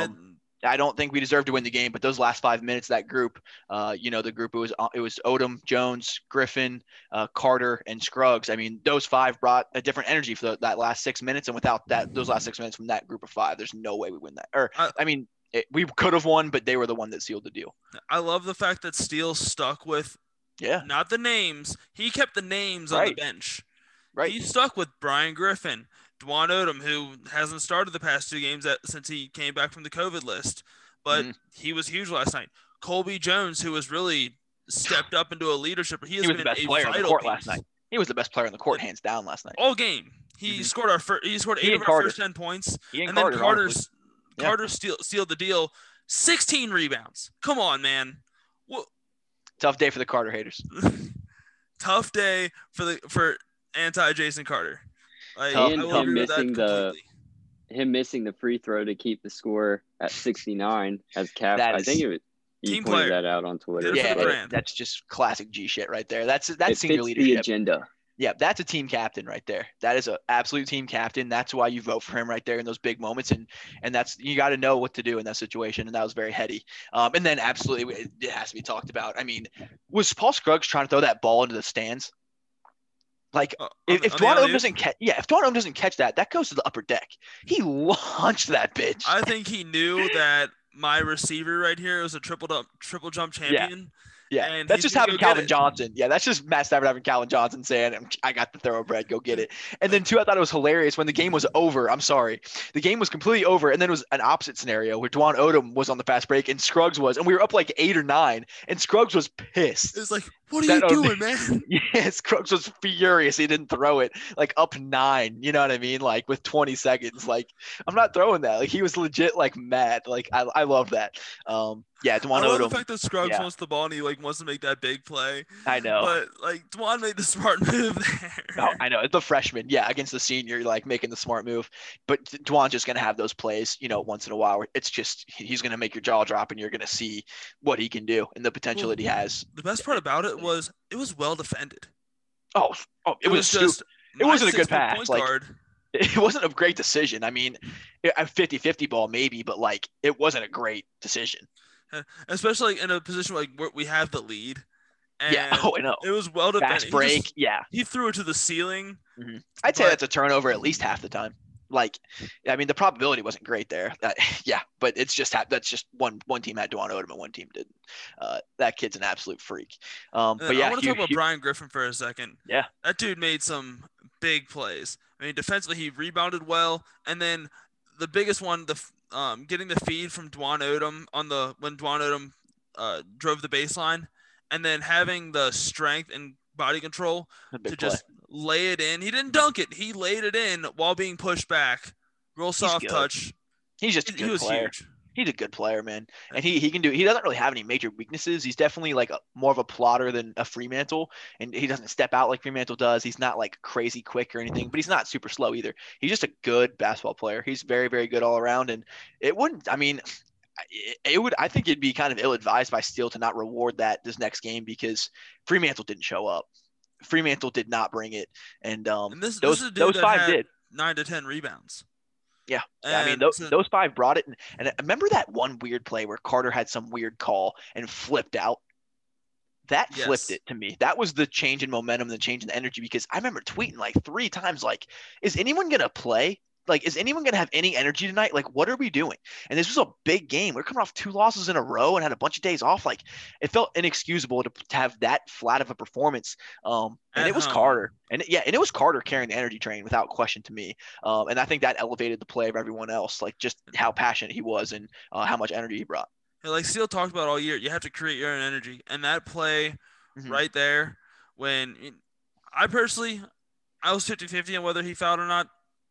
And I don't think we deserved to win the game, but those last five minutes, that group, uh, you know, the group it was it was Odom, Jones, Griffin, uh, Carter, and Scruggs. I mean, those five brought a different energy for the, that last six minutes, and without that, those last six minutes from that group of five, there's no way we win that. Or I- I mean, it, we could have won, but they were the one that sealed the deal. I love the fact that Steele stuck with Yeah, not the names. He kept the names on the bench. right. He stuck with Bryan Griffin, Dwon Odom, who hasn't started the past two games that, since he came back from the COVID list, but Mhm. he was huge last night. Colby Jones, who has really stepped up into a leadership. He, has he was been the best a player on the court last night. He was the best player on the court, hands down, last night. All game, he Mhm. scored our first. He scored eight and of our Carter. first ten points, He and, and Carter, then Carter's honestly. Yeah. Carter steal, sealed the deal. Sixteen rebounds. Come on, man. What tough day for the Carter haters. tough day for the for anti Jason Carter. Like, Tough- I will tough agree with that missing the- Him missing the free throw to keep the score at 69 as Cap. I think it was, you pointed player. that out on Twitter. Did it for Yeah, the but brand. that's just classic G shit right there. That's that's it senior fits the agenda. Yeah, that's a team captain right there. That is an absolute team captain. That's why you vote for him right there in those big moments, and and that's you got to know what to do in that situation. And that was very heady. Um, and then absolutely it, it has to be talked about. I mean, was Paul Scruggs trying to throw that ball into the stands? Like Uh, if, on- if the doesn't catch, yeah, if Duano doesn't catch that, that goes to the upper deck. He launched that bitch. I think he knew that my receiver right here was a triple jump triple jump champion. Yeah, And that's just having Calvin. Johnson. Yeah, that's just Matt Stafford having Calvin Johnson saying, "I got the thoroughbred, go get it." And then two, I thought it was hilarious when the game was over. I'm sorry, the game was completely over, and then it was an opposite scenario where Dwon Odom was on the fast break and Scruggs was, and we were up like eight or nine, and Scruggs was pissed. It's like, what are That you only- doing, man? Yes, Scruggs was furious. He didn't throw it like up nine. You know what I mean? Like with 20 seconds. Like I'm not throwing that. Like he was legit like mad. Like I, I love that. Um, yeah, Dwon I love the fact that Scruggs yeah. wants the ball and he like wants to make that big play. I know. But like Dwon made the smart move there. Oh, I know. It's the freshman. Yeah, against the senior, like making the smart move. But Dwon's just going to have those plays, you know, once in a while. Where it's just, he's going to make your jaw drop and you're going to see what he can do and the potential that he has. the best part about it was it was well defended. Oh, oh it, was, just it wasn't a good pass, like- guard. it wasn't a great decision. I mean, a 50 50 ball, maybe, but like it wasn't a great decision. Eh, especially in a position like where we have the lead. And yeah. Oh, I know. it was well defended. Fast He break. just- yeah. He, threw it to the ceiling. Mm-hmm. I'd say that's a turnover at least half the time. Like, I mean, the probability wasn't great there. Uh, yeah, but it's just ha- that's just one one team had Dwon Odom and one team didn't. Uh, that kid's an absolute freak. Um, but yeah, I want to talk about Hugh- Bryan Griffin for a second. Yeah. That dude made some big plays. I mean, defensively he rebounded well, and then the biggest one, the um, getting the feed from Dwon Odom on the when Dwon Odom uh, drove the baseline, and then having the strength and body control to play. just lay it in. He didn't dunk it. He laid it in while being pushed back. Real soft good. touch. He's just a He, good he was player. huge. He's a good player, man, and he he can do. He doesn't really have any major weaknesses. He's definitely like a, more of a plotter than a Freemantle, and he doesn't step out like Freemantle does. He's not like crazy quick or anything, but he's not super slow either. He's just a good basketball player. He's very very good all around, and it wouldn't. I mean. It, it would. I think it'd be kind of ill-advised by Steele to not reward that this next game because Freemantle didn't show up. Freemantle did not bring it, and um, And this, those this is a dude those five did. nine to ten rebounds. Yeah. I mean, those, so- those five brought it. And, and I remember that one weird play where Carter had some weird call and flipped out. That flipped it to me. That was the change in momentum, the change in energy. Because I remember tweeting like three times, like, "Is anyone gonna play? Like, is anyone gonna have any energy tonight? Like, what are we doing?" And this was a big game. We are coming off two losses in a row and had a bunch of days off. Like, it felt inexcusable to, to have that flat of a performance. Um, and At it was home. Carter, and yeah, and it was Carter carrying the energy train without question to me. Um, and I think that elevated the play of everyone else, like just how passionate he was and uh, how much energy he brought. Yeah, like Steele talked about all year, you have to create your own energy. And that play Mhm. right there, when I personally, I was 50 50 on whether he fouled or not.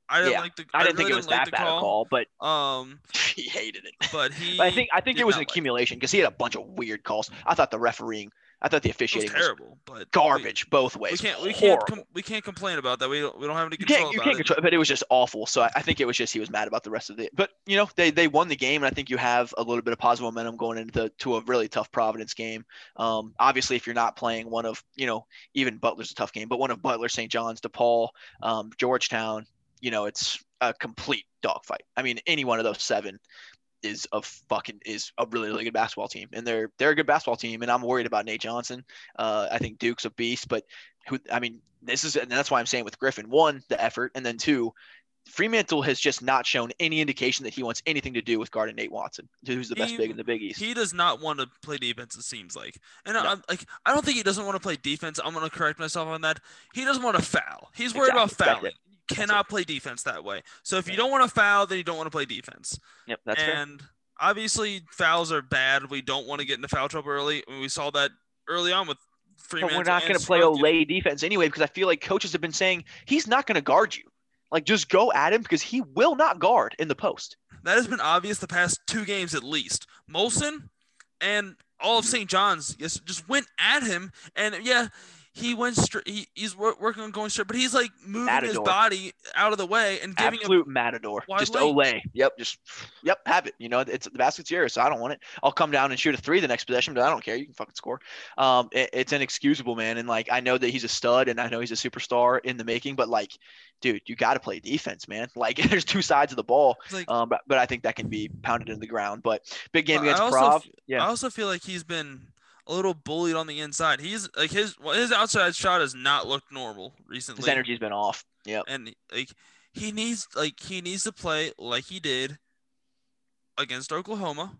I didn't Yeah, like the. I didn't think it was that the bad a call, but Um, he hated it. but he. But I think I think it was an like accumulation because he had a bunch of weird calls. I thought the refereeing, I thought the was officiating was, terrible, but garbage both ways. we can't. We Horrible. can't. Com- we can't complain about that. We don't. We don't have any you control can't you about can't it. control, but it was just awful. So I, I think it was just he was mad about the rest of it. But you know they they won the game, and I think you have a little bit of positive momentum going into to a really tough Providence game. Um, obviously, if you're not playing one of you know even Butler's a tough game, but one of Butler, St. John's, DePaul, um, Georgetown, you know it's a complete dogfight. I mean, any one of those seven is a fucking is a really really good basketball team, and they're they're a good basketball team. And I'm worried about Nate Johnson. Uh, I think Duke's a beast, but who I mean, this is and that's why I'm saying with Griffin, one the effort, and then two, Freemantle has just not shown any indication that he wants anything to do with guarding Nate Watson, who's the best He- big in the Big East. He does not want to play defense. It seems like, and No. I'm like, I don't think he doesn't want to play defense. I'm gonna correct myself on that. He doesn't want to foul. He's worried about Exactly. That's fouling. Cannot play defense that way. So if you don't want to foul, then you don't want to play defense. yep, that's fair. and obviously fouls are bad. We don't want to get into foul trouble early. I mean, we saw that early on with But Freeman. we're not going to play olé defense anyway because I feel like coaches have been saying he's not going to guard you. Like, just go at him because he will not guard in the post. That has been obvious the past two games at least. Molson and all of mm-hmm. St. John's just went at him, and yeah, he went straight. He, he's wor- working on going straight, but he's like moving his body out of the way and giving him. Absolute matador. Just. Olé. Yep. Just yep. Have it. You know, it's the basket's yours, so I don't want it. I'll come down and shoot a three the next possession, but I don't care. You can fucking score. Um, it- it's inexcusable, man. And like, I know that he's a stud, and I know he's a superstar in the making, but like, dude, you got to play defense, man. Like, there's two sides of the ball. Like, Um, but, but I think that can be pounded into the ground. But big game But I against also Prov. f- Yeah. I also feel like he's been a little bullied on the inside. He's like his well, his outside shot has not looked normal recently. His energy's been off. Yep. and like he needs like he needs to play like he did against Oklahoma.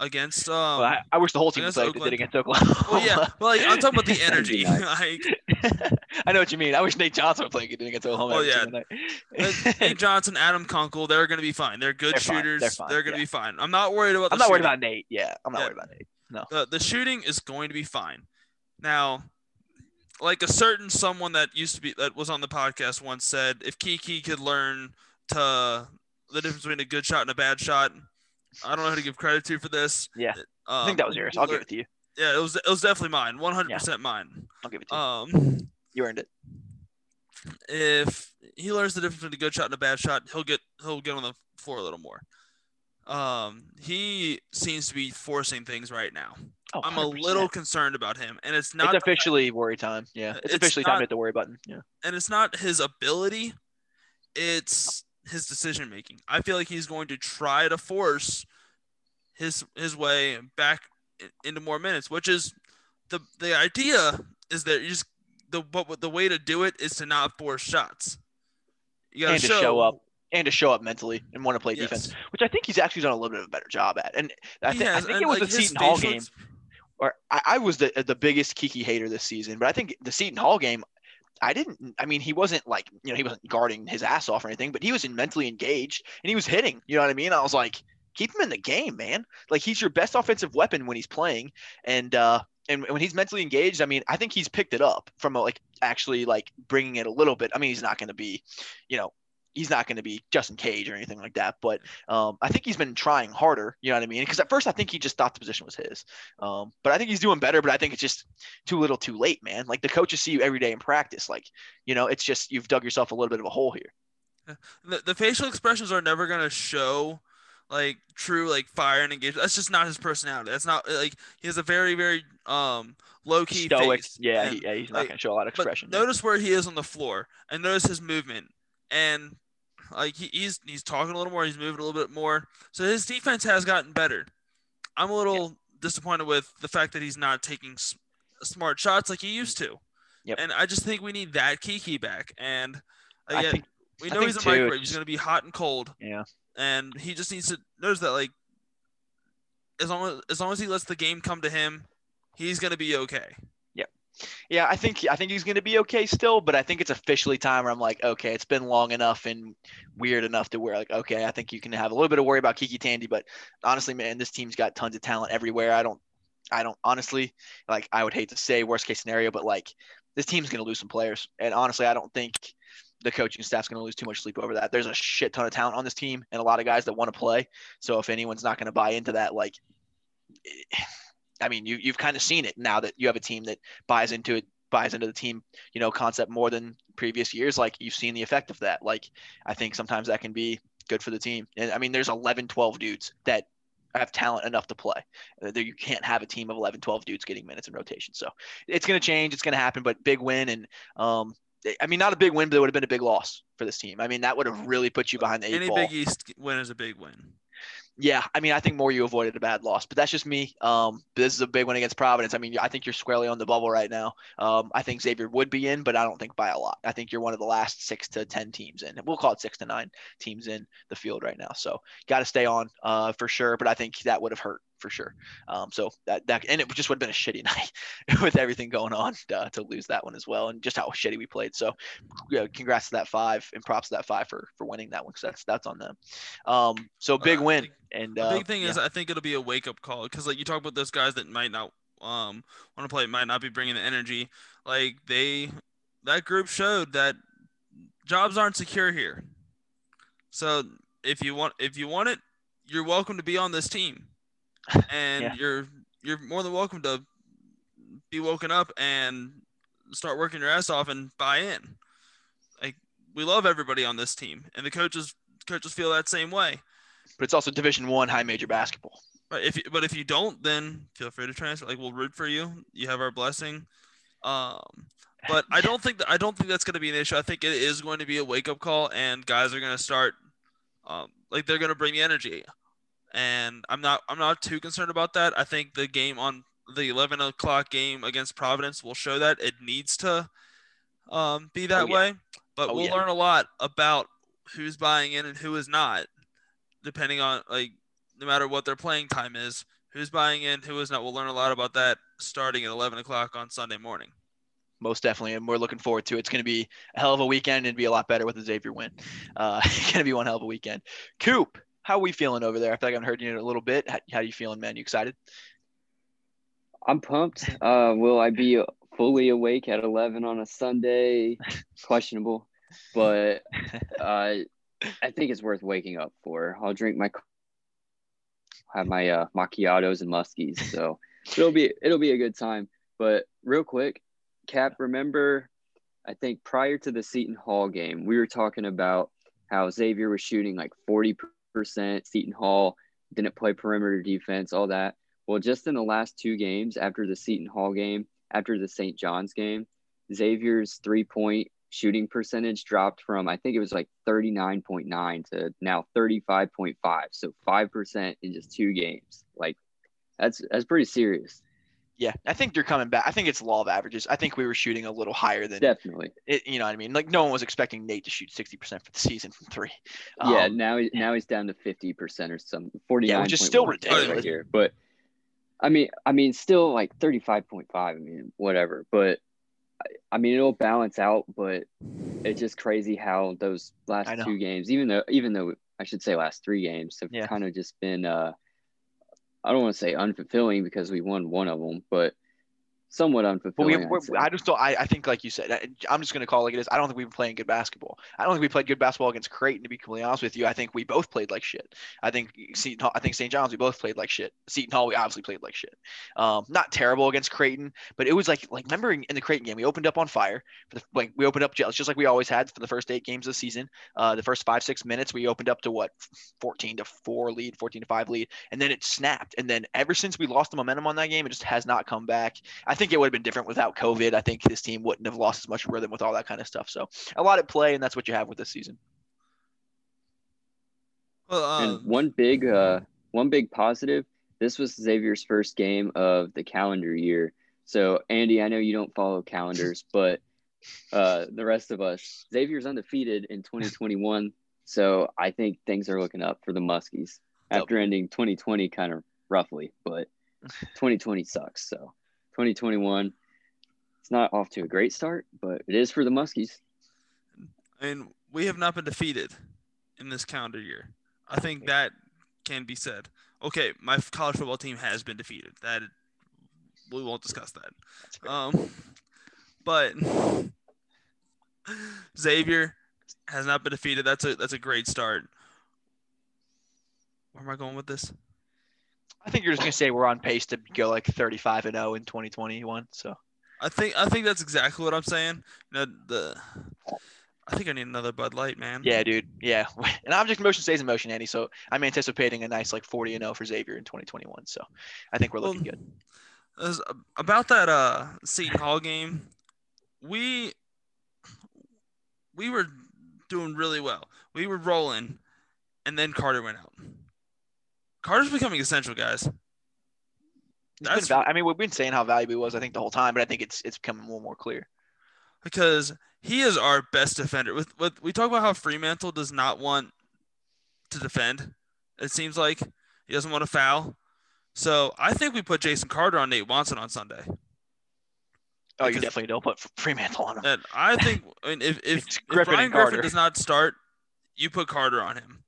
Against um Well, I, I wish the whole team played like they did Oakland. against Oklahoma. well yeah, but like I'm talking about the energy. like I know what you mean. I wish Nate Johnson would play good against Oklahoma. Oh, yeah. like, Nate Johnson, Adam Kunkel, they're gonna be fine. They're good They're fine. shooters. They're fine, gonna yeah. be fine. I'm not worried about the I'm not worried about Nate. Yeah, I'm not Yeah. worried about Nate. The the shooting is going to be fine. Now, like a certain someone that used to be that was on the podcast once said, if KyKy could learn to the difference between a good shot and a bad shot, I don't know who to give credit to for this. Yeah. um, I think that was yours. I'll give it to you. Yeah, it was it was definitely mine, 100 percent mine. I'll give it to you. Um, you earned it. if he learns the difference between a good shot and a bad shot, he'll get he'll get on the floor a little more. Um, he seems to be forcing things right now. Oh, I'm a little concerned about him, and it's not It's officially worry time. Yeah, it's, It's officially time not- to hit the worry button. Yeah. and it's not his ability, it's his decision making. I feel like he's going to try to force his his way back into more minutes, which is the the idea is that you just the but the way to do it is to not force shots. You gotta to show up. And to show up mentally and want to play Yes. defense, which I think he's actually done a little bit of a better job at. And I, thi- I think it was like, the Seton Hall game, or I, I was the the biggest KyKy hater this season. But I think the Seton Hall game, I didn't. I mean, he wasn't like you know he wasn't guarding his ass off or anything, but he was mentally engaged and he was hitting. You know what I mean? I was like, keep him in the game, man. Like he's your best offensive weapon when he's playing, and uh, and when he's mentally engaged, I mean, I think he's picked it up from a, like actually like bringing it a little bit. I mean, he's not going to be, you know. He's not going to be Justin Cage or anything like that, but um, I think he's been trying harder. You know what I mean? Because at first I think he just thought the position was his, um, but I think he's doing better. But I think it's just too little, too late, man. Like the coaches see you every day in practice. Like you know, it's just you've dug yourself a little bit of a hole here. the, the facial expressions are never gonna show like true like fire and engagement. That's just not his personality. That's not like he has a very very um low key Stoic. face. Yeah, and- he, yeah, he's not like, going to show a lot of but expression. notice where he is on the floor and notice his movement and like he, he's he's talking a little more. He's moving a little bit more. So his defense has gotten better. I'm a little disappointed with the fact that he's not taking s- smart shots like he used to. Yep. And I just think we need that KyKy back. And uh, I again, think, we know he's a too, microwave. He's going to be hot and cold, yeah, and he just needs to notice that like as long as as long as he lets the game come to him, he's going to be okay. Yeah. I think I think he's going to be okay still, but I think it's officially time where I'm like, okay, it's been long enough and weird enough to where like, okay, I think you can have a little bit of worry about KyKy Tandy, but honestly, man, this team's got tons of talent everywhere. I don't, I don't honestly like. I would hate to say worst case scenario, but like this team's going to lose some players, and honestly, I don't think the coaching staff's going to lose too much sleep over that. There's a shit ton of talent on this team and a lot of guys that want to play. So if anyone's not going to buy into that, like, I mean, you you've kind of seen it now that you have a team that buys into it, buys into the team, you know, concept more than previous years. Like you've seen the effect of that. Like I think sometimes that can be good for the team. And I mean, there's 11, 12 dudes that have talent enough to play. Uh, there- You can't have a team of 11, 12 dudes getting minutes in rotation. So it's going to change. It's going to happen. But big win and um, I mean, not a big win, but it would have been a big loss for this team. I mean, that would have really put you behind the eight Any ball. Big East win is a big win. Yeah, I mean, I think more you avoided a bad loss, but that's just me. Um, this is a big one against Providence. I mean, I think you're squarely on the bubble right now. Um, I think Xavier would be in, but I don't think by a lot. I think you're one of the last six to ten teams in. We'll call it six to nine teams in the field right now. So got to stay on uh, for sure. But I think that would have hurt for sure. Um, so that that and it just would have been a shitty night with everything going on uh, to lose that one as well, and just how shitty we played. So, yeah, congrats to that five and props to that five for for winning that one because that's that's on them. Um, so big Uh, win. And The uh, big thing is, I think it'll be a wake up call because, like, you talk about those guys that might not um want to play, might not be bringing the energy. Like they, that group showed that jobs aren't secure here. So if you want, if you want it, you're welcome to be on this team, and Yeah. you're you're more than welcome to be woken up and start working your ass off and buy in. Like we love everybody on this team, and the coaches coaches feel that same way. but it's also Division One high major basketball. But if you, but if you don't, then feel free to transfer. Like we'll root for you. You have our blessing. Um, but I don't think that I don't think that's going to be an issue. I think it is going to be a wake up call, and guys are going to start, um, like they're going to bring the energy. And I'm not I'm not too concerned about that. I think the game on the 11 o'clock game against Providence will show that it needs to um, be that Oh, yeah. way. But Oh, we'll yeah. learn a lot about who's buying in and who is not, depending on like no matter what their playing time is, who's buying in, who is not. We'll learn a lot about that starting at 11 o'clock on Sunday morning. most definitely, and we're looking forward to it. It's going to be a hell of a weekend and be a lot better with the Xavier win. Uh, it's going to be one hell of a weekend. Coop, how are we feeling over there? I feel like I haven't heard you in a little bit. How, how you feeling, man? You excited? I'm pumped. Uh, will I be fully awake at 11 on a Sunday? Questionable, but uh, I think it's worth waking up for. I'll drink my have my uh, macchiatos and muskies, so it'll be it'll be a good time. But real quick, Cap, remember? I think prior to the Seton Hall game, we were talking about how Xavier was shooting like 40%. Seton Hall didn't play perimeter defense, all that. Well, just in the last two games after the Seton Hall game, after the St. John's game, Xavier's three point shooting percentage dropped from, I think it was like 39.9 to now 35.5. So 5% in just two games. Like, that's that's pretty serious. Yeah, I think they're coming back. I think it's law of averages. I think we were shooting a little higher than Definitely. it. You know what I mean? Like no one was expecting Nate to shoot 60% for the season from three. yeah, Um, now he, now he's down to 50% or some 49. Yeah, which is still ridiculous. right here. But I mean, I mean, still like 35.5. I mean, whatever. But I- I mean, it'll balance out. But it's just crazy how those last two games, even though, even though I should say last three games, have Yeah. kind of just been. uh I don't want to say unfulfilling because we won one of them, but somewhat But we, unfulfilling. I'd we're. I just don't. I, I think, like you said, I, I'm just going to call it like it is. I don't think we've been playing good basketball. I don't think we played good basketball against Creighton. To be completely honest with you, I think we both played like shit. I think Seton Hall, I think St. John's, we both played like shit. Seton Hall, we obviously played like shit. Um, not terrible against Creighton, but it was like like remember in, in the Creighton game, we opened up on fire. For the, like we opened up just just like we always had for the first eight games of the season. Uh, the first five six minutes, we opened up to what 14 to four lead, 14 to five lead, and then it snapped. And then ever since we lost the momentum on that game, it just has not come back. I think it would have been different without COVID. I think this team wouldn't have lost as much rhythm with all that kind of stuff. So a lot at play, and that's what you have with this season. Well, uh, and one big uh one big positive this was xavier's first game of the calendar year so andy i know you don't follow calendars but uh the rest of us xavier's undefeated in 2021 so i think things are looking up for the muskies after ending 2020 kind of roughly but 2020 sucks so 2021 it's not off to a great start but it is for the muskies I mean, we have not been defeated in this calendar year. I think that can be said. Okay, my college football team has been defeated. That we won't discuss that. Um, but Xavier has not been defeated. That's a that's a great start. Where am I going with this? I think you're just gonna say we're on pace to go like 35 and 0 in 2021. So I think I think that's exactly what I'm saying. You know, the I think I need another Bud Light, man. yeah, dude, yeah. An object motion stays in motion, Andy. So I'm anticipating a nice like 40 and 0 for Xavier in 2021. So I think we're looking Well, good. About that uh Seton Hall game, we we were doing really well. We were rolling, and then Carter went out. Carter's becoming essential, guys. That's- val- I mean, we've been saying how valuable he was, I think, the whole time, but I think it's it's becoming more and more clear. because he is our best defender. With with we talk about how Freemantle does not want to defend. It seems like he doesn't want to foul. So I think we put Jason Carter on Nate Watson on Sunday, Oh, you definitely don't put Freemantle on him. and I think I mean, if if, if Bryan Griffin does not start, you put Carter on him.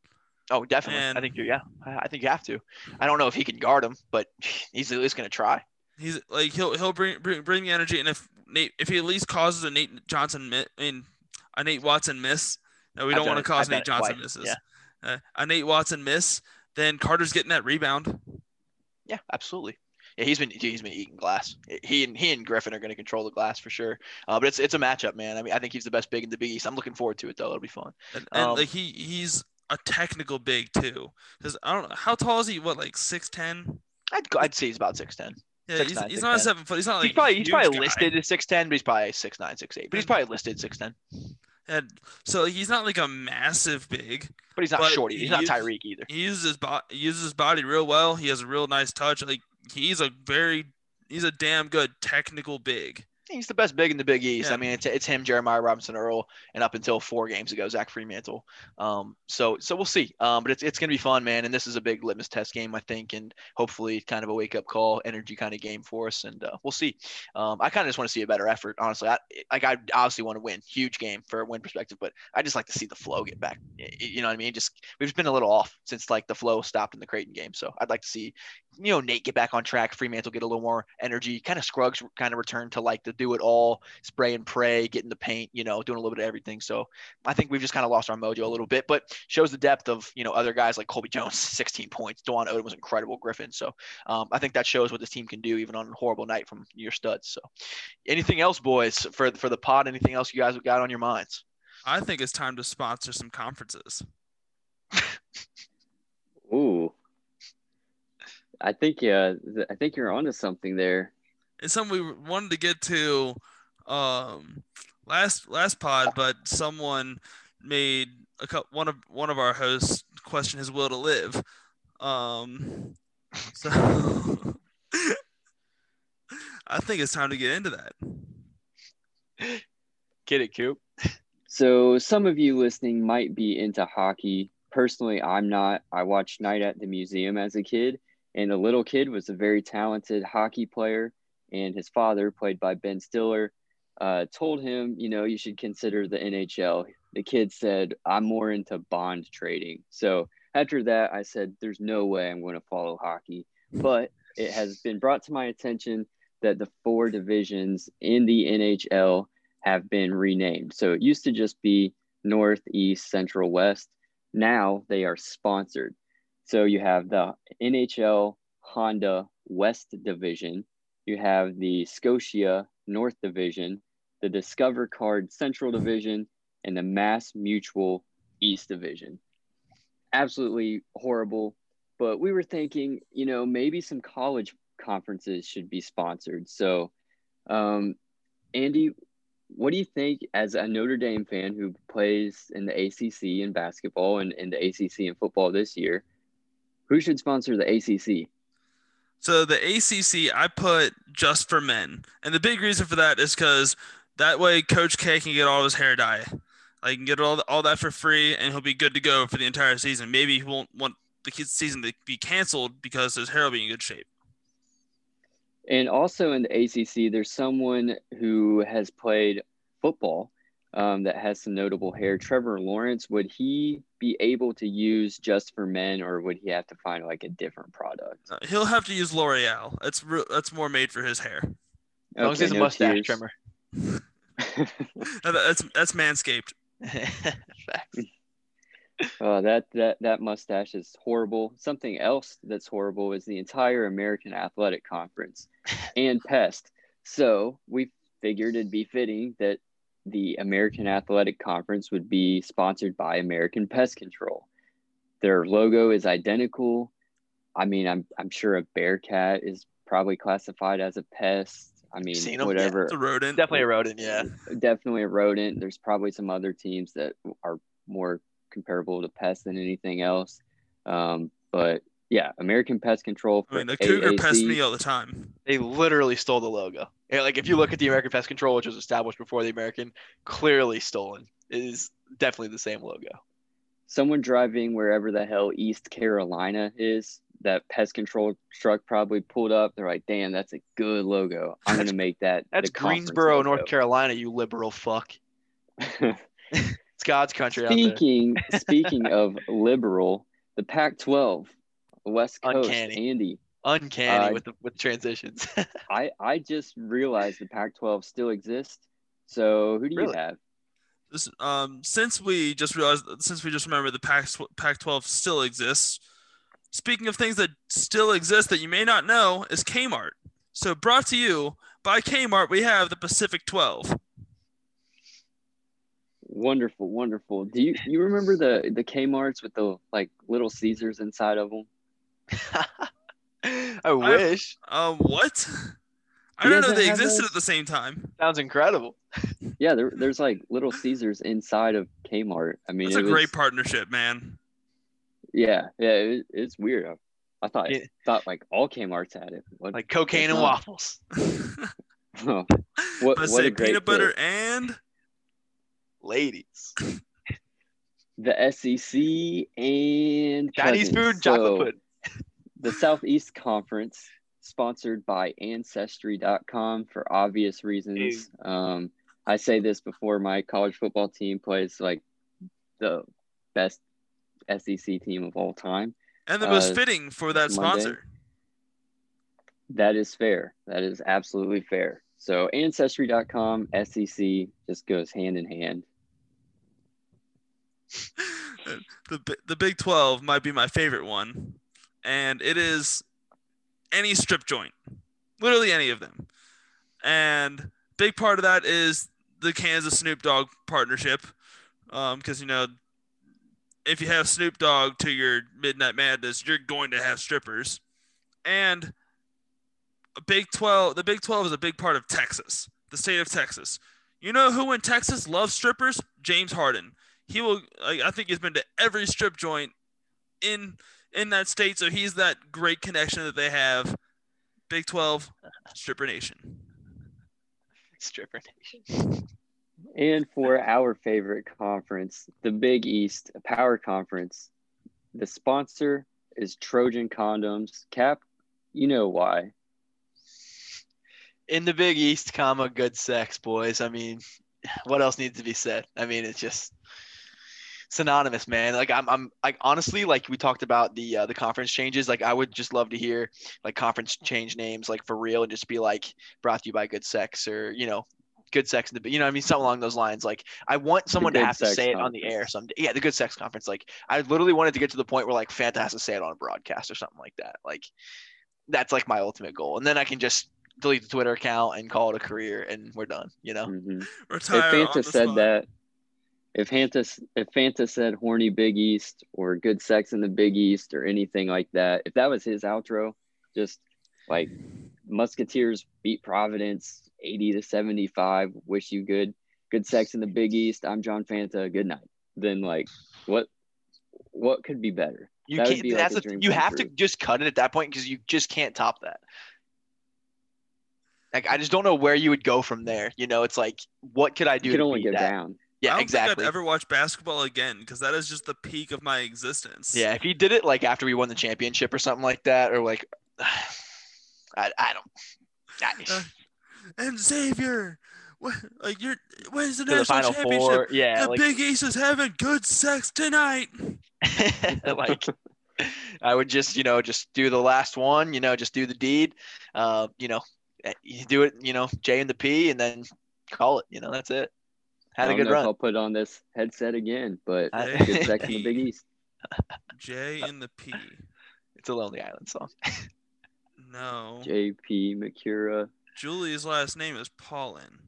Oh, definitely. and- I think you. Yeah, I, think you have to. I don't know if he can guard him, but he's at least going to try. He's like he'll he'll bring bring, bring the energy, and if Nate if he at least causes a Nate Johnson I mean a Nate Watson miss, no, we I've don't want to cause Nate Johnson twice, misses. yeah. Uh, a Nate Watson miss, then Carter's getting that rebound. Yeah, absolutely. Yeah, he's been he's been eating glass. He and he and Griffin are going to control the glass for sure. Uh, but it's it's a matchup, man. I mean, I think he's the best big in the Big East. I'm looking forward to it though. It'll be fun. And, and Um, like he he's a technical big too. Because I don't know how tall is he? What like six ten? I'd go, I'd say he's about six ten. Yeah, 6'9", he's, he's not a seven foot. He's not like he's probably he's probably guy. listed as six ten, but he's probably six nine, six eight. But he's probably listed six ten. And so he's not like a massive big. But he's not But shorty. He's not he is- Tyreek either. He uses his body uses his body real well. He has a real nice touch. Like he's a very he's a damn good technical big. He's the best big in the Big East. Yeah. I mean, it's it's him, Jeremiah Robinson Earl, and up until four games ago, Zach Freemantle. Um, so so we'll see. Um, but it's it's gonna be fun, man. And this is a big litmus test game, I think, and hopefully kind of a wake up call, energy kind of game for us. And uh, we'll see. Um, I kind of just want to see a better effort, honestly. I like I obviously want to win, huge game for a win perspective, but I just like to see the flow get back. You know what I mean? Just we've just been a little off since like the flow stopped in the Creighton game. So I'd like to see you know Nate get back on track, Freemantle get a little more energy, kind of Scruggs kind of return to like the do it all, spray and pray, get in the paint, you know, doing a little bit of everything. So I think we've just kind of lost our mojo a little bit, but shows the depth of you know other guys like Colby Jones, 16 points, Dwon Odom was incredible, Griffin. So um, I think that shows what this team can do even on a horrible night from your studs. So anything else, boys, for for the pod? Anything else you guys have got on your minds? I think it's time to sponsor some conferences. Ooh. I think yeah, th- I think you're onto something there. It's something we wanted to get to um last last pod, but someone made a couple, one of one of our hosts question his will to live. Um so I think it's time to get into that. Get it, Coop. So some of you listening might be into hockey. Personally, I'm not. I watched Night at the Museum as a kid, and the little kid was a very talented hockey player, and his father, played by Ben Stiller, uh, told him, you know, you should consider the NHL. The kid said, I'm more into bond trading. So after that, I said, there's no way I'm going to follow hockey. But it has been brought to my attention that the four divisions in the NHL have been renamed. So it used to just be North, East, Central, West. Now they are sponsored. So you have the NHL Honda West Division, you have the Scotia North Division, the Discover Card Central Division, and the Mass Mutual East Division. Absolutely horrible. But we were thinking, you know, maybe some college conferences should be sponsored. So, um, Andy, what do you think as a Notre Dame fan who plays in the ACC in basketball and in the ACC in football this year? Who should sponsor the ACC? So the ACC, I put just for men, and the big reason for that is because that way Coach K can get all his hair dye. I can get all all that for free, and he'll be good to go for the entire season. Maybe he won't want the season to be canceled because his hair will be in good shape. And also in the ACC, there's someone who has played football um, that has some notable hair. Trevor Lawrence, would he be able to use just for men, or would he have to find like a different product? Uh, he'll have to use L'Oreal. That's re- that's more made for his hair. As long as Okay, he's a no mustache tears. trimmer. Uh, That's that's Manscaped. Facts. Oh, that that that mustache is horrible. Something else that's horrible is the entire American Athletic Conference and pest. So we figured it'd be fitting that the American Athletic Conference would be sponsored by American Pest Control. Their logo is identical. I mean, I'm I'm sure a bear cat is probably classified as a pest. I mean, Seen 'em, yeah. whatever It's a rodent. Definitely a rodent, yeah. definitely a rodent. There's probably some other teams that are more comparable to pests than anything else. Um, but Yeah, American Pest Control I mean, the cougar pests AAC. me all the time. They literally stole the logo. Yeah, like if you look at the American Pest Control, which was established before the American, clearly stolen. It is definitely the same logo. Someone driving wherever the hell East Carolina is, that pest control truck probably pulled up. They're like, "Damn, that's a good logo. I'm gonna make that." That's Greensboro, logo." North Carolina. You liberal fuck. It's God's country out there. speaking speaking of liberal, the Pac-12, West Coast, Uncanny. Andy. Uncanny Uh, with the with transitions. I I just realized the Pac-12 still exists. So who do you have? This, um, since we just realized, since we just remember the Pac Pac-12 still exists. Speaking of things that still exist that you may not know, is Kmart. So brought to you by Kmart, we have the Pacific 12. Wonderful, wonderful. Do you you remember the the Kmart's with the like little Caesars inside of them? I wish. Um, what? I don't guys know they existed those? at the same time. Sounds incredible. Yeah, there, there's like little Caesars inside of Kmart. I mean, That's a it great partnership, man. Yeah, yeah, it, it's weird. I, I thought Yeah. thought like all Kmart's had it. What, Like cocaine and not. waffles. what, Let's what say a great peanut butter fit. and Ladies. the SEC and Chinese cousins. food chocolate So, pudding. The Southeast Conference, sponsored by Ancestry.com for obvious reasons. Um, I say this before my college football team plays like the best SEC team of all time. and the most Uh, fitting for that Monday. sponsor. That is fair. That is absolutely fair. So Ancestry.com, SEC just goes hand in hand. the the Big 12 might be my favorite one, and it is any strip joint, literally any of them. And big part of that is the Kansas Snoop Dogg partnership, um, because you know if you have Snoop Dogg to your Midnight Madness, you're going to have strippers, and Big 12. The Big 12 is a big part of Texas, the state of Texas. You know who in Texas loves strippers? James Harden he will I think he's been to every strip joint in in that state so he's that great connection that they have big 12 stripper nation Stripper Nation. And for our favorite conference, the Big East, a power conference, the sponsor is Trojan Condoms. Cap, you know why. In the Big East, comma, good sex, boys. I mean, what else needs to be said? I mean, it's just synonymous, man. Like I'm, I'm like honestly, like we talked about the uh, the conference changes. Like I would just love to hear like conference change names, like for real, and just be like brought to you by Good Sex or you know, Good Sex in the, you know, what I mean, something along those lines. Like I want someone to have to Sex say it on the air someday. Yeah, the Good Sex Conference. Like I literally wanted to get to the point where like Fanta has to say it on a broadcast or something like that. Like that's like my ultimate goal, and then I can just delete the Twitter account and call it a career, and we're done. You know. Mhm. retire If Fanta said spot. that, if Fanta, if Fanta said horny Big East or good sex in the Big East or anything like that, if that was his outro, just like Musketeers beat Providence 80 to 75, wish you good, good sex in the Big East. I'm John Fanta. Good night. Then like, what, what could be better? You That can't. be like that's a you have to just cut it at that point because you just can't top that. Like I just don't know where you would go from there. You know, it's like what could I do? You can only go that? down. Yeah, I don't exactly. think I'd ever watch basketball again because that is just the peak of my existence. Yeah, if he did it like after we won the championship or something like that, or like, I, I don't. I, Uh, And Xavier, what, like you're, the to the national final championship? four, yeah, the like, Big East is having good sex tonight. like I would just, you know, just do the last one, you know, just do the deed, uh, you know, eh, you do it, you know, J and the P, and then call it, you know, that's it. I Had a don't good know if run. I'll put on this headset again, but I- good sex in the Big East. J in the P. It's a Lonely Island song. No. JP Macura. Julie's last name is Paulin.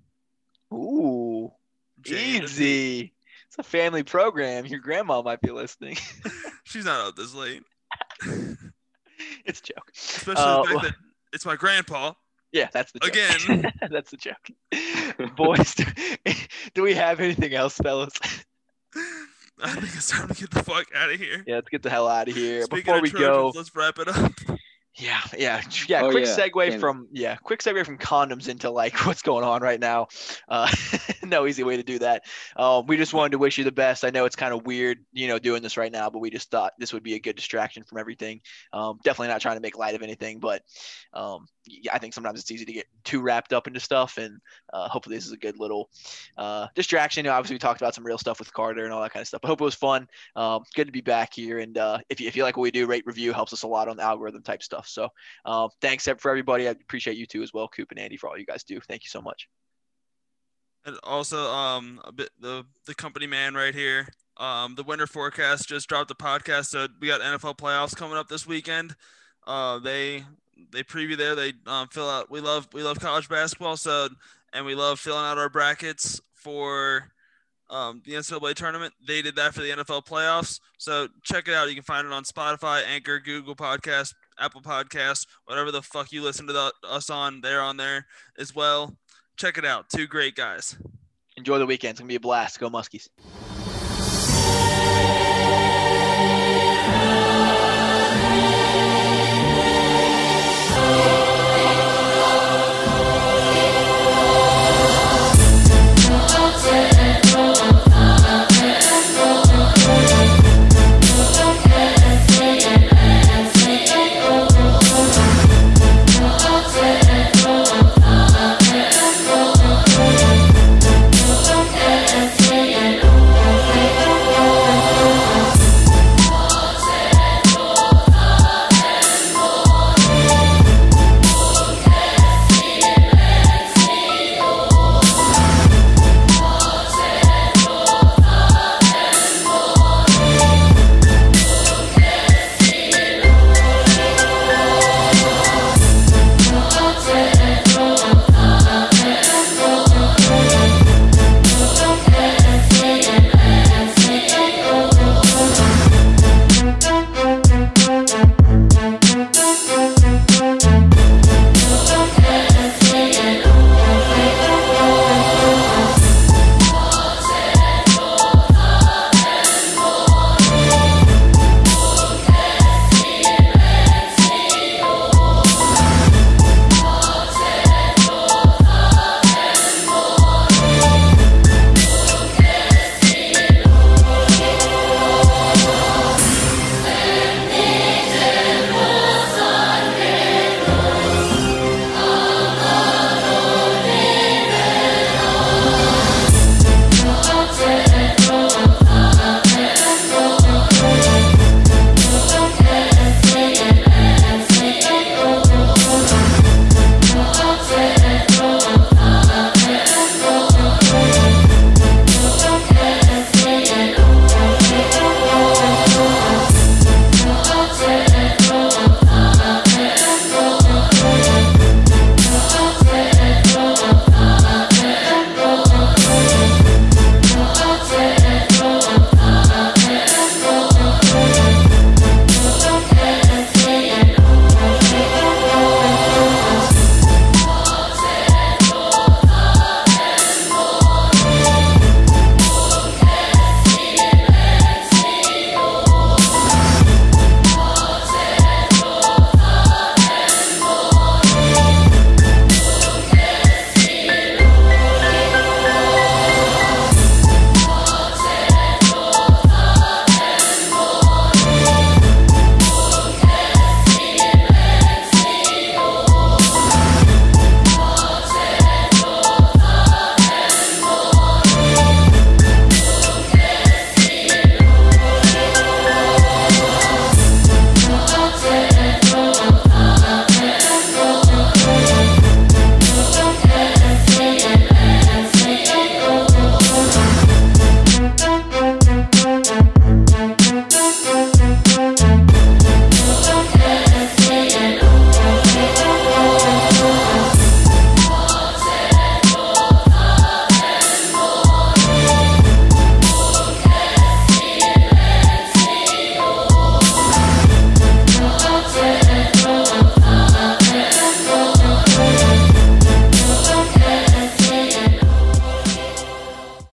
Ooh, J in the P. easy. It's a family program. Your grandma might be listening. She's not out this late. it's a joke. Especially Uh, the fact well- that it's my grandpa. Yeah, that's the joke. Again. that's the joke. Boys, do, do we have anything else, fellas? I think it's time to get the fuck out of here. Yeah, let's get the hell out of here. Speaking Before of we Trojans, go, let's wrap it up. Yeah, yeah, yeah. Oh, quick yeah. segue from yeah, quick segue from condoms into like what's going on right now. Uh, no easy way to do that. Um, we just wanted to wish you the best. I know it's kind of weird, you know, doing this right now, but we just thought this would be a good distraction from everything. Um, definitely not trying to make light of anything, but um, yeah, I think sometimes it's easy to get too wrapped up into stuff, and uh, hopefully this is a good little uh, distraction. You know, obviously we talked about some real stuff with Carter and all that kind of stuff. I hope it was fun. Um, good to be back here, and uh, if you if you like what we do, rate review helps us a lot on the algorithm type stuff. So uh, thanks for everybody. I appreciate you too as well, Coop and Andy, for all you guys do. Thank you so much. And also, um, a bit the the company man right here. Um, the winter forecast just dropped the podcast, so we got NFL playoffs coming up this weekend. Uh, they they preview there. They um, fill out. We love we love college basketball, so and we love filling out our brackets for um, the NCAA tournament. They did that for the NFL playoffs. So check it out. You can find it on Spotify, Anchor, Google Podcast, Apple Podcasts, whatever the fuck you listen to the, us on. They're on there as well. Check it out. Two great guys. Enjoy the weekend. It's gonna be a blast. Go Muskies.